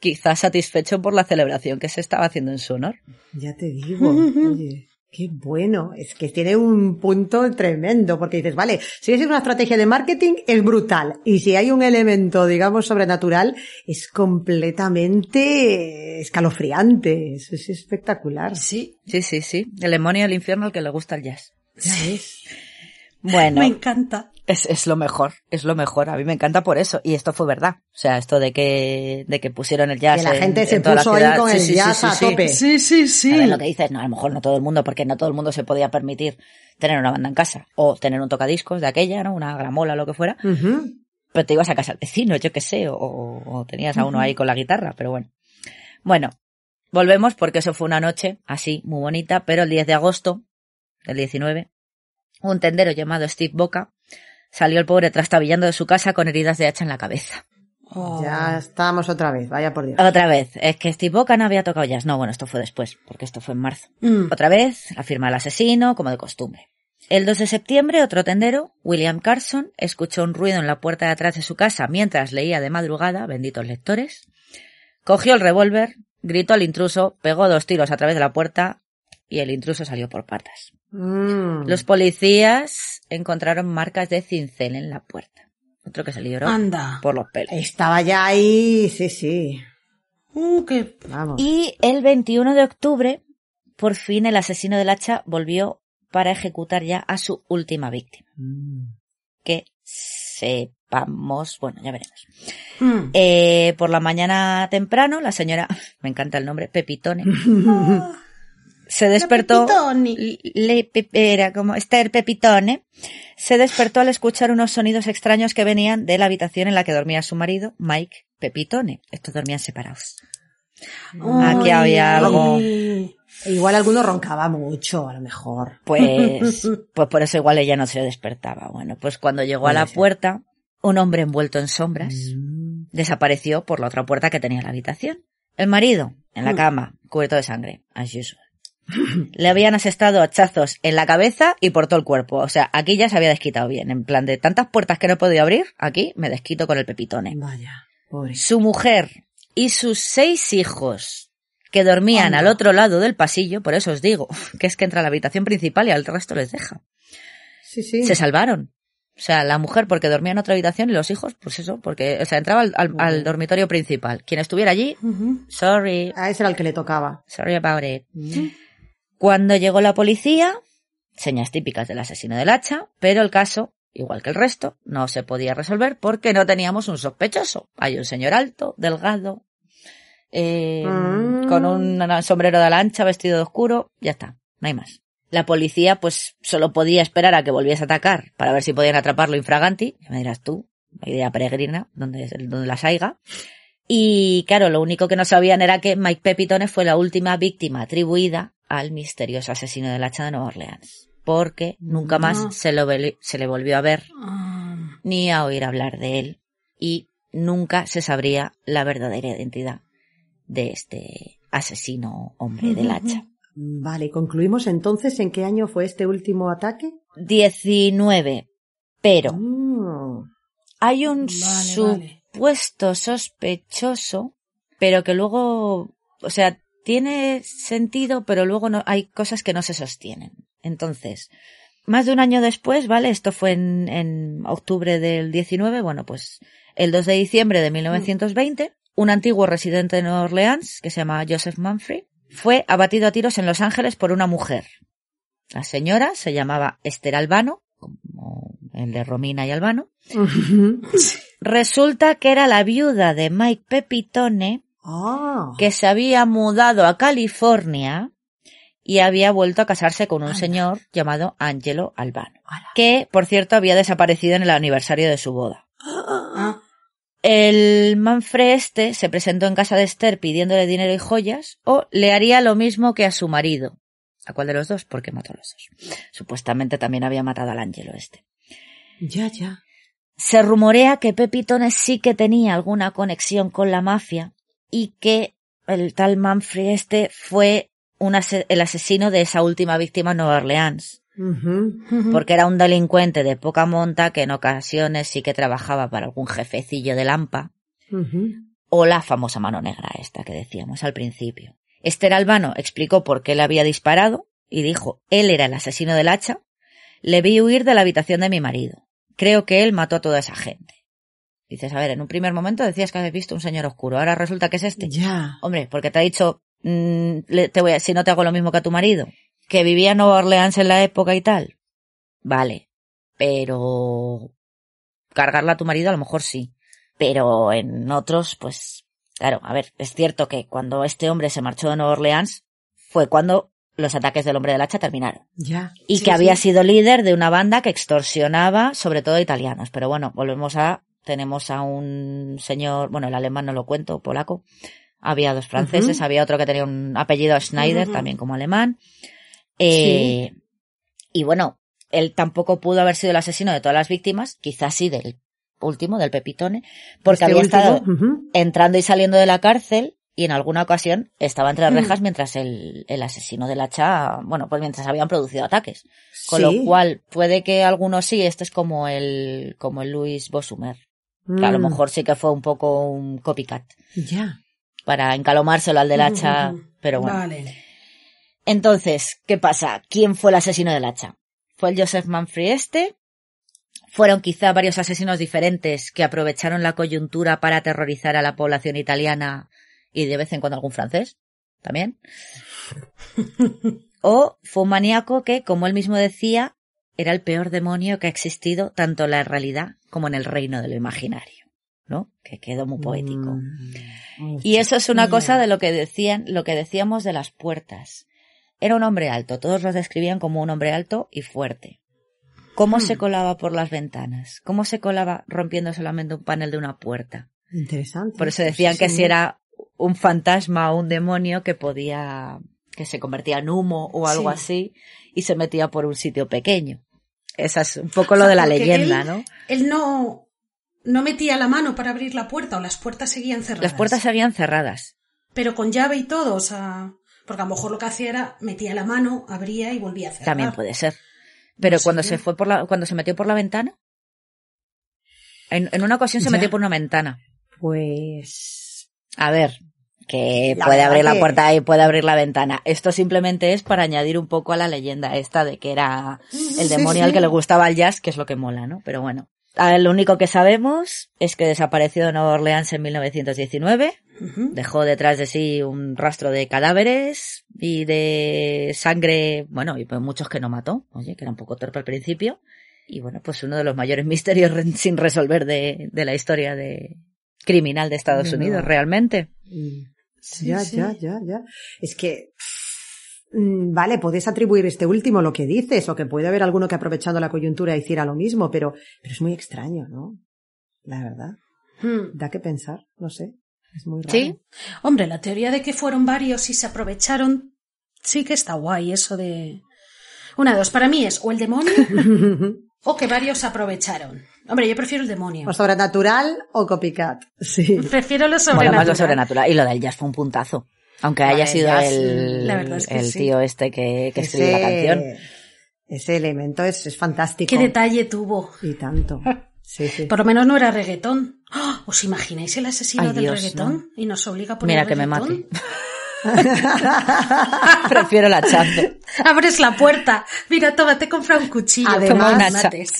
[SPEAKER 4] quizás satisfecho por la celebración que se estaba haciendo en su honor.
[SPEAKER 2] Ya te digo, oye, qué bueno. Es que tiene un punto tremendo, porque dices, vale, si es una estrategia de marketing, es brutal. Y si hay un elemento, digamos, sobrenatural, es completamente escalofriante. Eso es espectacular.
[SPEAKER 3] Sí,
[SPEAKER 4] Sí, sí, sí. El demonio del infierno al que le gusta el jazz.
[SPEAKER 2] Ya ves.
[SPEAKER 4] Bueno.
[SPEAKER 3] me encanta.
[SPEAKER 4] Es, es lo mejor, es lo mejor. A mí me encanta por eso. Y esto fue verdad. O sea, esto de que, de que pusieron el jazz.
[SPEAKER 2] Que la
[SPEAKER 4] en-
[SPEAKER 2] gente se
[SPEAKER 4] en
[SPEAKER 2] puso ahí con
[SPEAKER 4] Sí,
[SPEAKER 2] el
[SPEAKER 4] sí,
[SPEAKER 2] jazz
[SPEAKER 4] sí,
[SPEAKER 2] a
[SPEAKER 4] sí.
[SPEAKER 2] tope.
[SPEAKER 3] Sí, sí, sí.
[SPEAKER 4] A ver lo que dices, no, a lo mejor no todo el mundo, porque no todo el mundo se podía permitir tener una banda en casa o tener un tocadiscos de aquella, ¿no? Una gramola o lo que fuera. Pero te ibas a casa al vecino, yo qué sé, o, o tenías a uno ahí con la guitarra, pero bueno. Bueno, volvemos porque eso fue una noche así, muy bonita, pero el 10 de agosto del 19, un tendero llamado Steve Boca salió el pobre trastabillando de su casa con heridas de hacha en la cabeza.
[SPEAKER 3] Oh.
[SPEAKER 2] Ya estamos otra vez, vaya por Dios.
[SPEAKER 4] Otra vez, es que Steve Boca no había tocado jazz. No, bueno, esto fue después, porque esto fue en marzo.
[SPEAKER 3] Mm.
[SPEAKER 4] Otra vez, la firma del asesino, como de costumbre. El 2 de septiembre, otro tendero, William Carson, escuchó un ruido en la puerta de atrás de su casa mientras leía de madrugada, benditos lectores. Cogió el revólver, gritó al intruso, pegó dos tiros a través de la puerta y el intruso salió por patas.
[SPEAKER 2] Mm.
[SPEAKER 4] Los policías encontraron marcas de cincel en la puerta. Otro que se libró
[SPEAKER 3] Anda.
[SPEAKER 4] por los pelos.
[SPEAKER 2] Estaba ya ahí, sí, sí.
[SPEAKER 3] Uh, qué...
[SPEAKER 2] Vamos.
[SPEAKER 4] Y el 21 de octubre, por fin el asesino del hacha volvió para ejecutar ya a su última víctima.
[SPEAKER 2] Mm.
[SPEAKER 4] Que sepamos, bueno, ya veremos.
[SPEAKER 3] Mm.
[SPEAKER 4] Eh, por la mañana temprano, la señora, me encanta el nombre, Pepitone, se despertó.
[SPEAKER 3] Pepitone.
[SPEAKER 4] Le, era como Esther Pepitone, se despertó al escuchar unos sonidos extraños que venían de la habitación en la que dormía su marido, Mike Pepitone. Estos dormían separados. Aquí había algo.
[SPEAKER 3] Ay.
[SPEAKER 2] Igual alguno roncaba mucho, a lo mejor.
[SPEAKER 4] Pues, pues por eso igual ella no se despertaba. Bueno, pues cuando llegó a la puerta, un hombre envuelto en sombras
[SPEAKER 2] Mm.
[SPEAKER 4] desapareció por la otra puerta que tenía la habitación. El marido, en la
[SPEAKER 3] Mm.
[SPEAKER 4] cama, cubierto de sangre, as usual. Le habían asestado hachazos en la cabeza y por todo el cuerpo. O sea, aquí ya se había desquitado bien. En plan de tantas puertas que no he podido abrir, aquí me desquito con el pepitone.
[SPEAKER 2] Vaya, pobre.
[SPEAKER 4] Su mujer y sus seis hijos que dormían al otro lado del pasillo, por eso os digo, que es que entra a la habitación principal y al resto les deja.
[SPEAKER 2] Sí, sí.
[SPEAKER 4] Se salvaron. O sea, la mujer porque dormía en otra habitación y los hijos, pues eso, porque, o sea, entraba al, al- al dormitorio principal. Quien estuviera allí, sorry,
[SPEAKER 2] A ese era el que le tocaba.
[SPEAKER 4] sorry about it.
[SPEAKER 2] Mm.
[SPEAKER 4] Cuando llegó la policía, señas típicas del asesino del hacha, pero el caso, igual que el resto, no se podía resolver porque no teníamos un sospechoso. Hay un señor alto, delgado, eh,
[SPEAKER 2] Mm.
[SPEAKER 4] con un sombrero de ala ancha, vestido de oscuro, ya está, no hay más. La policía, pues, solo podía esperar a que volviese a atacar para ver si podían atraparlo infraganti. Ya me dirás tú, idea peregrina, donde, donde las haiga. Y claro, lo único que no sabían era que Mike Pepitone fue la última víctima atribuida al misterioso asesino del hacha de Nueva Orleans. Porque nunca más se, lo se le volvió a ver
[SPEAKER 3] Ah.
[SPEAKER 4] ni a oír hablar de él. Y nunca se sabría la verdadera identidad de este asesino hombre del hacha.
[SPEAKER 2] Vale, concluimos entonces en qué año fue este último ataque.
[SPEAKER 4] 19. Pero
[SPEAKER 2] Mm.
[SPEAKER 4] hay un
[SPEAKER 3] Vale, vale.
[SPEAKER 4] supuesto sospechoso, pero que luego, o sea, tiene sentido, pero luego no, hay cosas que no se sostienen. Entonces, más de un año después, ¿vale? Esto fue en, en octubre del 19, bueno, pues el 2 de diciembre de 1920, un antiguo residente de Nueva Orleans, que se llama Joseph Manfrey, fue abatido a tiros en Los Ángeles por una mujer. La señora se llamaba Esther Albano, como el de Romina y Albano, Resulta que era la viuda de Mike Pepitone
[SPEAKER 2] Ah.
[SPEAKER 4] que se había mudado a California y había vuelto a casarse con un
[SPEAKER 2] Anda.
[SPEAKER 4] señor llamado Angelo Albano, que por cierto había desaparecido en el aniversario de su boda.
[SPEAKER 3] Ah.
[SPEAKER 4] El Manfred este se presentó en casa de Esther pidiéndole dinero y joyas o le haría lo mismo que a su marido. ¿A cuál de los dos? Porque mató a los dos. Supuestamente también había matado al Angelo este.
[SPEAKER 2] Ya, ya.
[SPEAKER 4] Se rumorea que Pepitone sí que tenía alguna conexión con la mafia y que el tal Manfred este fue un ase- el asesino de esa última víctima en Nueva Orleans, porque era un delincuente de poca monta que en ocasiones sí que trabajaba para algún jefecillo de Lampa o la famosa mano negra esta que decíamos al principio. Esther Albano explicó por qué le había disparado y dijo, él era el asesino del hacha, le vi huir de la habitación de mi marido. Creo que él mató a toda esa gente. Dices, a ver, en un primer momento decías que habías visto un señor oscuro, ahora resulta que es este.
[SPEAKER 2] Ya.
[SPEAKER 4] Hombre, porque te ha dicho, mm, le- te voy a, si no te hago lo mismo que a tu marido, que vivía en Nueva Orleans en la época y tal. Vale, pero cargarla a tu marido a lo mejor sí, pero en otros, pues, claro, a ver, es cierto que cuando este hombre se marchó de Nueva Orleans fue cuando los ataques del hombre del hacha terminaron
[SPEAKER 2] Ya.
[SPEAKER 4] y
[SPEAKER 2] Sí,
[SPEAKER 4] que había
[SPEAKER 2] sí.
[SPEAKER 4] sido líder de una banda que extorsionaba sobre todo italianos. Pero bueno, volvemos a, tenemos a un señor, bueno, el alemán no lo cuento, polaco. Había dos franceses, había otro que tenía un apellido Schneider, también como alemán. Eh, Y bueno, él tampoco pudo haber sido el asesino de todas las víctimas, quizás sí del último, del Pepitone, porque
[SPEAKER 2] Este
[SPEAKER 4] había
[SPEAKER 2] último,
[SPEAKER 4] estado entrando y saliendo de la cárcel y en alguna ocasión estaba entre las rejas mientras el, el asesino del hacha, bueno, pues mientras habían producido ataques. Con
[SPEAKER 2] Sí.
[SPEAKER 4] lo cual, puede que algunos sí, este es como el, como el Luis Bosumer. Que a lo
[SPEAKER 2] Mm,
[SPEAKER 4] mejor sí que fue un poco un copycat.
[SPEAKER 2] Ya.
[SPEAKER 4] Para encalomárselo al del hacha,
[SPEAKER 3] Ujú.
[SPEAKER 4] pero bueno.
[SPEAKER 3] Vale.
[SPEAKER 4] Entonces, ¿qué pasa? ¿Quién fue el asesino del hacha? ¿Fue el Joseph Manfrey este? ¿Fueron quizá varios asesinos diferentes que aprovecharon la coyuntura para aterrorizar a la población italiana y de vez en cuando algún francés? ¿También? ¿O fue un maníaco que, como él mismo decía, era el peor demonio que ha existido tanto en la realidad como en el reino de lo imaginario? ¿No? Que quedó muy poético.
[SPEAKER 2] Mm,
[SPEAKER 4] Y eso es una cosa de lo que decían, lo que decíamos de las puertas. Era un hombre alto, todos lo describían como un hombre alto y fuerte. ¿Cómo se colaba por las ventanas? ¿Cómo se colaba rompiendo solamente un panel de una puerta?
[SPEAKER 2] Interesante.
[SPEAKER 4] Por eso
[SPEAKER 2] Pues
[SPEAKER 4] decían
[SPEAKER 2] sí,
[SPEAKER 4] que
[SPEAKER 2] sí,
[SPEAKER 4] si era un fantasma o un demonio que podía, que se convertía en humo o algo
[SPEAKER 3] Sí.
[SPEAKER 4] así y se metía por un sitio pequeño. Esa es un poco lo de la leyenda,
[SPEAKER 3] él-
[SPEAKER 4] ¿no?
[SPEAKER 3] Él no, no metía la mano para abrir la puerta o las puertas seguían cerradas.
[SPEAKER 4] Las puertas se habían cerradas.
[SPEAKER 3] Pero con llave y todo, o sea, porque a lo mejor lo que hacía era metía la mano, abría y volvía a cerrar.
[SPEAKER 4] También puede ser. Pero
[SPEAKER 3] No
[SPEAKER 4] cuando se fue por la, cuando se metió por la ventana, en, en una ocasión se
[SPEAKER 2] Ya.
[SPEAKER 4] metió por una ventana.
[SPEAKER 2] Pues.
[SPEAKER 4] A ver, que
[SPEAKER 2] La
[SPEAKER 4] puede abrir la
[SPEAKER 2] que-
[SPEAKER 4] puerta y puede abrir la ventana. Esto simplemente es para añadir un poco a la leyenda esta de que era el demonio
[SPEAKER 2] sí.
[SPEAKER 4] al que le gustaba el jazz, que es lo que mola, ¿no? Pero bueno. A ver, lo único que sabemos es que desapareció de Nueva Orleans en 1919.
[SPEAKER 3] Ujú.
[SPEAKER 4] Dejó detrás de sí un rastro de cadáveres y de sangre, bueno, y pues muchos que no mató, oye, que era un poco torpe al principio. Y bueno, pues uno de los mayores misterios sin resolver de, de la historia de criminal de Estados
[SPEAKER 2] No.
[SPEAKER 4] Unidos, realmente.
[SPEAKER 3] Sí,
[SPEAKER 2] ya,
[SPEAKER 3] sí.
[SPEAKER 2] ya, ya, ya. Es que. mm, Vale, puedes atribuir este último lo que dices, o que puede haber alguno que aprovechando la coyuntura hiciera lo mismo, pero, pero es muy extraño, ¿no? La verdad.
[SPEAKER 3] Hmm.
[SPEAKER 2] Da que pensar, no sé. Es muy raro.
[SPEAKER 4] Sí.
[SPEAKER 3] Hombre, la teoría de que fueron varios y se aprovecharon, sí que está guay, eso de... Una dos, para mí es o el demonio o que varios aprovecharon. Hombre, yo prefiero el demonio.
[SPEAKER 2] o sobrenatural o copycat. Sí.
[SPEAKER 3] Prefiero lo sobrenatural.
[SPEAKER 4] más lo sobrenatural. Y lo del jazz fue un puntazo. Aunque haya sido
[SPEAKER 2] jazz,
[SPEAKER 4] el,
[SPEAKER 3] es que
[SPEAKER 4] el
[SPEAKER 3] sí.
[SPEAKER 4] tío este que, que escribió la canción.
[SPEAKER 2] ese elemento es, es fantástico.
[SPEAKER 3] Qué detalle tuvo.
[SPEAKER 2] Y tanto. Sí, sí.
[SPEAKER 3] Por lo menos no era reggaetón. ¡Ah! ¿Os imagináis el asesino
[SPEAKER 4] Ay,
[SPEAKER 3] del
[SPEAKER 4] Dios,
[SPEAKER 3] reggaetón? Y nos obliga a poner
[SPEAKER 4] Mira que me
[SPEAKER 3] reggaetón?
[SPEAKER 4] mate. Prefiero la chanza.
[SPEAKER 3] Abres la puerta. Mira, toma, te he comprado un cuchillo.
[SPEAKER 2] Además.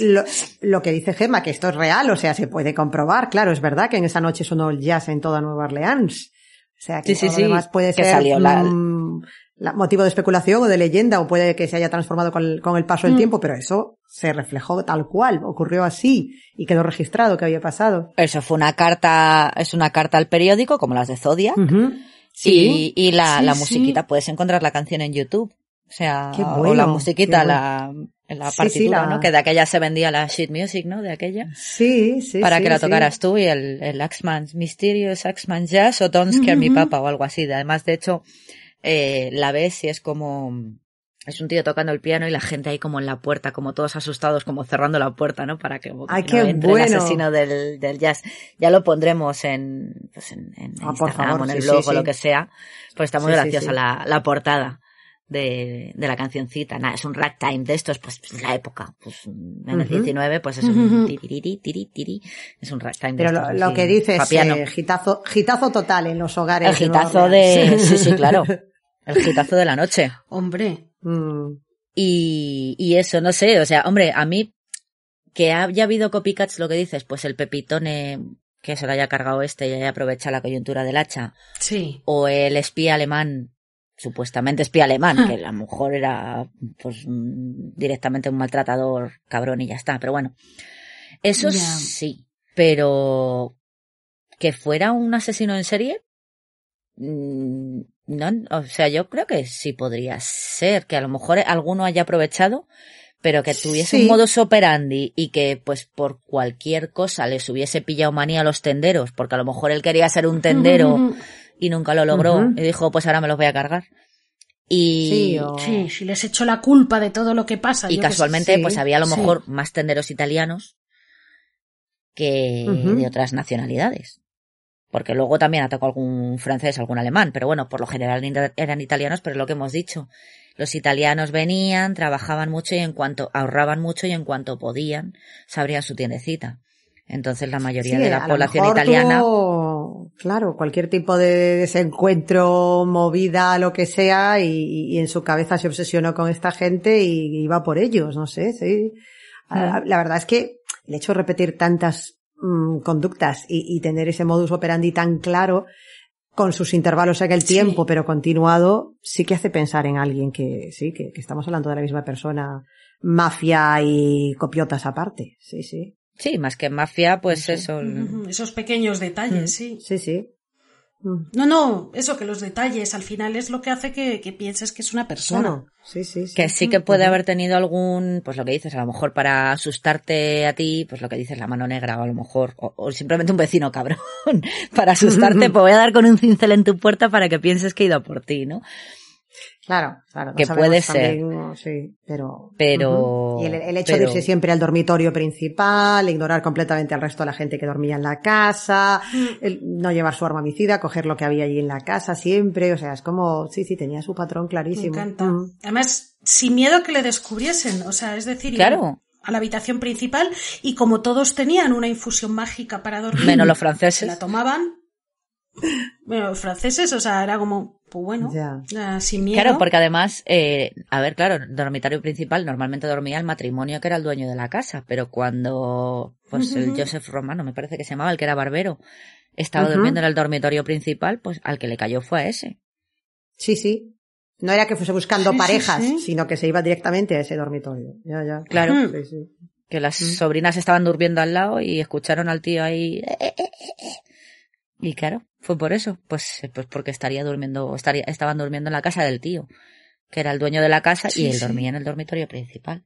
[SPEAKER 2] Lo, lo que dice Gemma, que esto es real, o sea, se puede comprobar, claro, es verdad que en esa noche sonó el jazz en toda Nueva Orleans. O sea, que
[SPEAKER 4] Sí, sí,
[SPEAKER 2] todo
[SPEAKER 4] sí,
[SPEAKER 2] puede
[SPEAKER 4] que
[SPEAKER 2] ser
[SPEAKER 4] salió la-
[SPEAKER 2] mm, la- motivo de especulación o de leyenda, o puede que se haya transformado con el, con el paso del
[SPEAKER 3] Mm.
[SPEAKER 2] tiempo, pero eso se reflejó tal cual, ocurrió así, y quedó registrado que había pasado.
[SPEAKER 4] Eso fue una carta, es una carta al periódico, como las de Zodiac.
[SPEAKER 2] Sí.
[SPEAKER 4] Y, y la,
[SPEAKER 3] Sí,
[SPEAKER 4] la
[SPEAKER 3] sí.
[SPEAKER 4] musiquita, puedes encontrar la canción en YouTube. O sea, o la musiquita, la, la
[SPEAKER 2] sí,
[SPEAKER 4] partitura,
[SPEAKER 2] la-
[SPEAKER 4] ¿no? Que de aquella se vendía la sheet music, ¿no? De aquella.
[SPEAKER 2] Sí, sí.
[SPEAKER 4] para que la tocaras tú y el, el Axman's Mysterious Axman Jazz o Don't Scare Me
[SPEAKER 3] Ujú.
[SPEAKER 4] Papa o algo así. Además, de hecho, eh, la ves y es como, es un tío tocando el piano y la gente ahí como en la puerta, como todos asustados, como cerrando la puerta, ¿no? Para que, como que
[SPEAKER 2] Ay,
[SPEAKER 4] no
[SPEAKER 2] qué
[SPEAKER 4] entre
[SPEAKER 2] bueno.
[SPEAKER 4] el asesino del, del jazz. Ya lo pondremos en, pues en, en
[SPEAKER 2] Ah,
[SPEAKER 4] Instagram
[SPEAKER 2] favor,
[SPEAKER 4] o en el
[SPEAKER 2] sí,
[SPEAKER 4] blog
[SPEAKER 2] sí,
[SPEAKER 4] o lo
[SPEAKER 2] sí.
[SPEAKER 4] que sea. Pues está muy graciosa
[SPEAKER 2] sí.
[SPEAKER 4] La, la portada. De, de la cancioncita, nada, es un ragtime de estos, pues, pues, la época, pues en el
[SPEAKER 2] Ujú.
[SPEAKER 4] 19, pues es un tiririri, tiri, tiri, es un ragtime de
[SPEAKER 2] Pero lo,
[SPEAKER 4] estos
[SPEAKER 2] lo
[SPEAKER 4] así,
[SPEAKER 2] que dices, eh, gitazo, gitazo total en los hogares.
[SPEAKER 4] El
[SPEAKER 2] de
[SPEAKER 4] gitazo
[SPEAKER 2] Orleans.
[SPEAKER 4] de... Sí, sí, claro. El gitazo de la noche.
[SPEAKER 3] Hombre,
[SPEAKER 2] Mm.
[SPEAKER 4] Y, y eso, no sé, o sea, hombre, a mí, que haya habido copycats, lo que dices, pues el pepitone que se lo haya cargado este y haya aprovechado la coyuntura del hacha,
[SPEAKER 3] sí.
[SPEAKER 4] o el espía alemán, supuestamente espía alemán, que a lo mejor era, pues, mm, directamente un maltratador cabrón y ya está, pero bueno. Eso sí, pero que fuera un asesino en serie, mm, no, o sea, yo creo que sí podría ser, que a lo mejor alguno haya aprovechado, pero que tuviese
[SPEAKER 2] Sí.
[SPEAKER 4] un modus operandi y que pues por cualquier cosa les hubiese pillado manía a los tenderos, porque a lo mejor él quería ser un tendero y nunca lo logró y dijo pues ahora me los voy a cargar. Y,
[SPEAKER 2] Sí, o-
[SPEAKER 3] Sí, si les echo la culpa de todo lo que pasa.
[SPEAKER 4] y
[SPEAKER 3] yo
[SPEAKER 4] casualmente
[SPEAKER 2] sí,
[SPEAKER 4] pues había a lo
[SPEAKER 3] sí.
[SPEAKER 4] mejor más tenderos italianos que de otras nacionalidades. Porque luego también atacó algún francés, algún alemán, pero bueno, por lo general eran italianos, pero es lo que hemos dicho. Los italianos venían, trabajaban mucho y en cuanto ahorraban mucho y en cuanto podían, se abrían su tiendecita. Entonces la mayoría de la población italiana.
[SPEAKER 2] claro, cualquier tipo de desencuentro, movida, lo que sea, y, en su cabeza se obsesionó con esta gente y iba por ellos, no sé, sí. Mm. La, verdad es que el hecho de repetir tantas mm, conductas y, tener ese modus operandi tan claro, con sus intervalos en el tiempo, pero continuado, sí que hace pensar en alguien que, sí, que, que estamos hablando de la misma persona, mafia y copiotas aparte, sí, sí.
[SPEAKER 4] Sí, más que mafia, pues eso.
[SPEAKER 3] Esos pequeños detalles, mm. sí.
[SPEAKER 2] Sí, sí.
[SPEAKER 3] Mm. No, no, eso que los detalles al final es lo que hace que, pienses que es una persona.
[SPEAKER 2] sí, sí,
[SPEAKER 4] Que sí que puede haber tenido algún, pues lo que dices, a lo mejor para asustarte a ti, pues lo que dices, la mano negra, o a lo mejor, o, simplemente un vecino cabrón, para asustarte, pues voy a dar con un cincel en tu puerta para que pienses que he ido por ti, ¿no?
[SPEAKER 2] Claro, claro.
[SPEAKER 4] Que puede ser.
[SPEAKER 2] sí, pero.
[SPEAKER 4] Pero.
[SPEAKER 2] Y el, hecho de irse siempre al dormitorio principal, ignorar completamente al resto de la gente que dormía en la casa, mm. no llevar su arma homicida, coger lo que había allí en la casa siempre, o sea, es como, sí, sí, tenía su patrón clarísimo.
[SPEAKER 3] Me encanta. Mm. Además, sin miedo a que le descubriesen, o sea, es decir,
[SPEAKER 4] claro.
[SPEAKER 3] a la habitación principal y como todos tenían una infusión mágica para dormir.
[SPEAKER 4] Menos los franceses.
[SPEAKER 3] La tomaban. Bueno, los franceses, o sea, era como, pues bueno, ya. sin miedo.
[SPEAKER 4] Claro, porque además, eh, a ver, claro, el dormitorio principal normalmente dormía el matrimonio que era el dueño de la casa, pero cuando, pues el Joseph Romano, me parece que se llamaba, el que era barbero, estaba durmiendo en el dormitorio principal, pues al que le cayó fue a ese.
[SPEAKER 2] Sí, sí. No era que fuese buscando parejas, sino que se iba directamente a ese dormitorio. Ya, ya.
[SPEAKER 4] Claro. Que las sobrinas estaban durmiendo al lado y escucharon al tío ahí. Eh, eh, y claro, fue por eso, pues, pues porque estaría durmiendo, estaría, estaban durmiendo en la casa del tío, que era el dueño de la casa y él dormía en el dormitorio principal.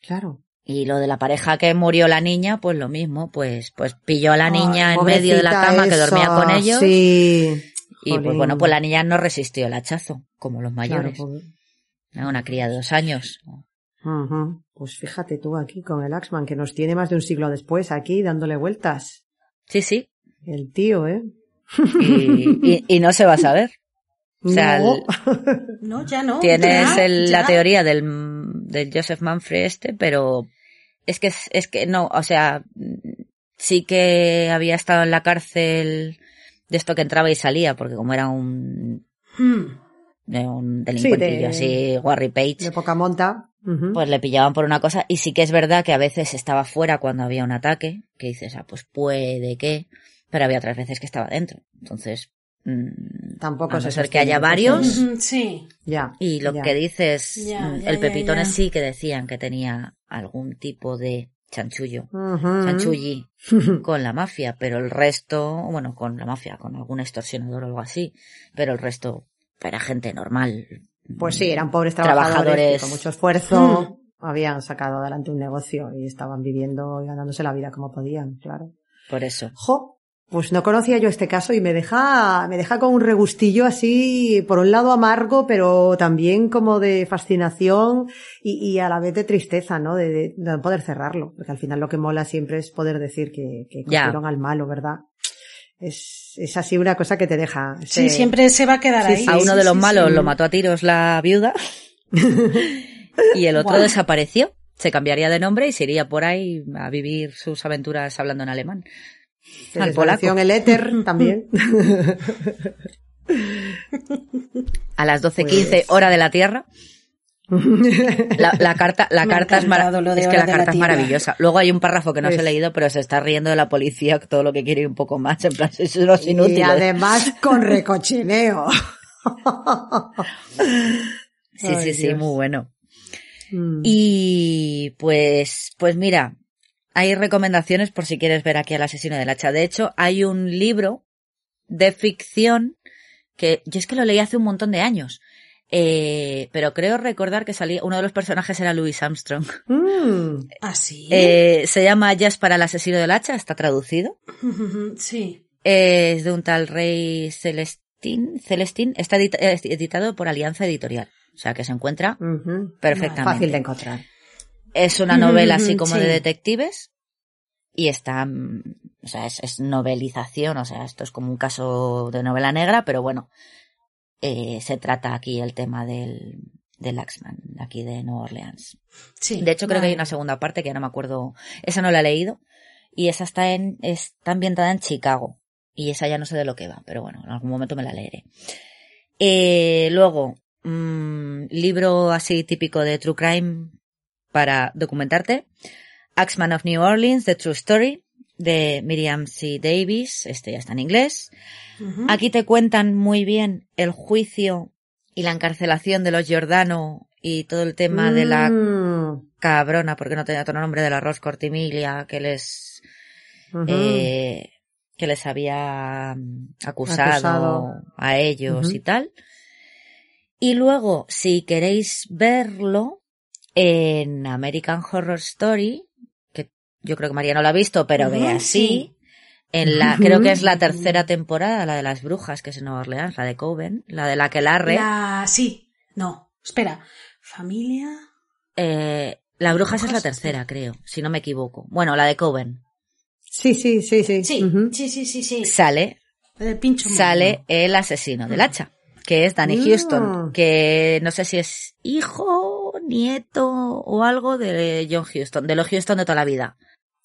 [SPEAKER 2] Claro.
[SPEAKER 4] Y lo de la pareja que murió la niña, pues lo mismo, pues, pues pilló a la niña en medio de la cama que dormía con ellos.
[SPEAKER 2] Sí.
[SPEAKER 4] Y pues bueno, pues la niña no resistió el hachazo, como los mayores. Una cría de dos años.
[SPEAKER 2] Pues fíjate tú aquí con el Axman, que nos tiene más de un siglo después aquí dándole vueltas.
[SPEAKER 4] Sí, sí.
[SPEAKER 2] El tío, ¿eh?
[SPEAKER 4] Y, no se va a saber.
[SPEAKER 3] O sea, no. ya no.
[SPEAKER 4] Tienes la teoría del, del Joseph Manfred este, pero es que, es que no, o sea, sí que había estado en la cárcel de esto que entraba y salía, porque como era un, hmm. un delincuentillo así, Warry Page.
[SPEAKER 2] De poca monta.
[SPEAKER 4] Pues le pillaban por una cosa, y sí que es verdad que a veces estaba fuera cuando había un ataque, que dices, ah, pues puede que, pero había otras veces que estaba dentro. Entonces, mmm,
[SPEAKER 2] tampoco
[SPEAKER 4] es ser que haya varios.
[SPEAKER 3] Sí.
[SPEAKER 2] Ya.
[SPEAKER 4] Y lo que dices, mm, el pepitone sí que decían que tenía algún tipo de chanchullo, chanchulli con la mafia, pero el resto, bueno, con la mafia, con algún extorsionador o algo así, pero el resto era gente normal.
[SPEAKER 2] Pues sí, eran pobres trabajadores, con mucho esfuerzo mm. habían sacado adelante un negocio y estaban viviendo y ganándose la vida como podían, claro.
[SPEAKER 4] Por eso.
[SPEAKER 2] Jo, pues no conocía yo este caso y me deja, me deja con un regustillo así, por un lado amargo, pero también como de fascinación y, a la vez de tristeza, ¿no? De, poder cerrarlo, porque al final lo que mola siempre es poder decir que, que cogieron al malo, ¿verdad? Es, es así una cosa que te deja.
[SPEAKER 3] Sí, siempre se va a quedar ahí.
[SPEAKER 4] a uno de los malos lo mató a tiros la viuda y el otro desapareció. Se cambiaría de nombre y se iría por ahí a vivir sus aventuras hablando en alemán.
[SPEAKER 2] Al polaco. el éter también.
[SPEAKER 4] A las 12.15 pues... hora de la Tierra. La, carta, la carta es, es que la carta es maravillosa. Luego hay un párrafo que no se he pues leído, pero se está riendo de la policía todo lo que quiere y un poco más. En plan, inútiles.
[SPEAKER 2] Y además con recochineo.
[SPEAKER 4] sí, sí, sí, muy bueno. Mm. Y pues, pues mira, hay recomendaciones por si quieres ver aquí al asesino del hacha. De hecho, hay un libro de ficción que yo es que lo leí hace un montón de años. Eh, pero creo recordar que salía, uno de los personajes era Louis Armstrong.
[SPEAKER 2] Mm.
[SPEAKER 3] ¿Ah?
[SPEAKER 4] Eh, se llama Jazz para el asesino del hacha, está traducido.
[SPEAKER 3] sí.
[SPEAKER 4] es de un tal rey Celestín. Celestín está editado por Alianza Editorial. O sea que se encuentra perfectamente.
[SPEAKER 2] Fácil de encontrar.
[SPEAKER 4] Es una novela así como de detectives y está, o sea, es, es novelización, o sea, esto es como un caso de novela negra, pero bueno, eh, se trata aquí el tema del, del Axman, aquí de Nueva Orleans.
[SPEAKER 3] Sí.
[SPEAKER 4] De hecho, creo que hay una segunda parte que ya no me acuerdo. Esa no la he leído. Y esa está en, está ambientada en Chicago. Y esa ya no sé de lo que va, pero bueno, en algún momento me la leeré. Eh, luego, mm, libro así típico de True Crime para documentarte. Axman of New Orleans, The True Story, de Miriam C. Davis. Este ya está en inglés. Aquí te cuentan muy bien el juicio y la encarcelación de los Giordano y todo el tema de la
[SPEAKER 2] Mm,
[SPEAKER 4] cabrona, porque no tenía otro nombre, de la Ros Cortimilia, que les, eh, que les había mm, acusado,
[SPEAKER 2] Acusado.
[SPEAKER 4] a ellos y tal. Y luego, si queréis verlo, en American Horror Story, que yo creo que María no la ha visto, pero ve así,
[SPEAKER 3] sí.
[SPEAKER 4] en la, creo que es la tercera temporada, la de las brujas, que es en Nueva Orleans, la de Coven, la de la que larre,
[SPEAKER 3] La... Sí, no, espera. Familia.
[SPEAKER 4] eh, la brujas es la tercera, creo, si no me equivoco. Bueno, la de Coven.
[SPEAKER 2] Sí, sí, sí, sí.
[SPEAKER 3] Sí, sí, sí, sí, sí.
[SPEAKER 4] Sale
[SPEAKER 3] El pincho
[SPEAKER 4] sale el asesino del hacha, que es Danny
[SPEAKER 2] Mm.
[SPEAKER 4] Houston, que no sé si es hijo, nieto o algo de John Houston, de los Houston de toda la vida.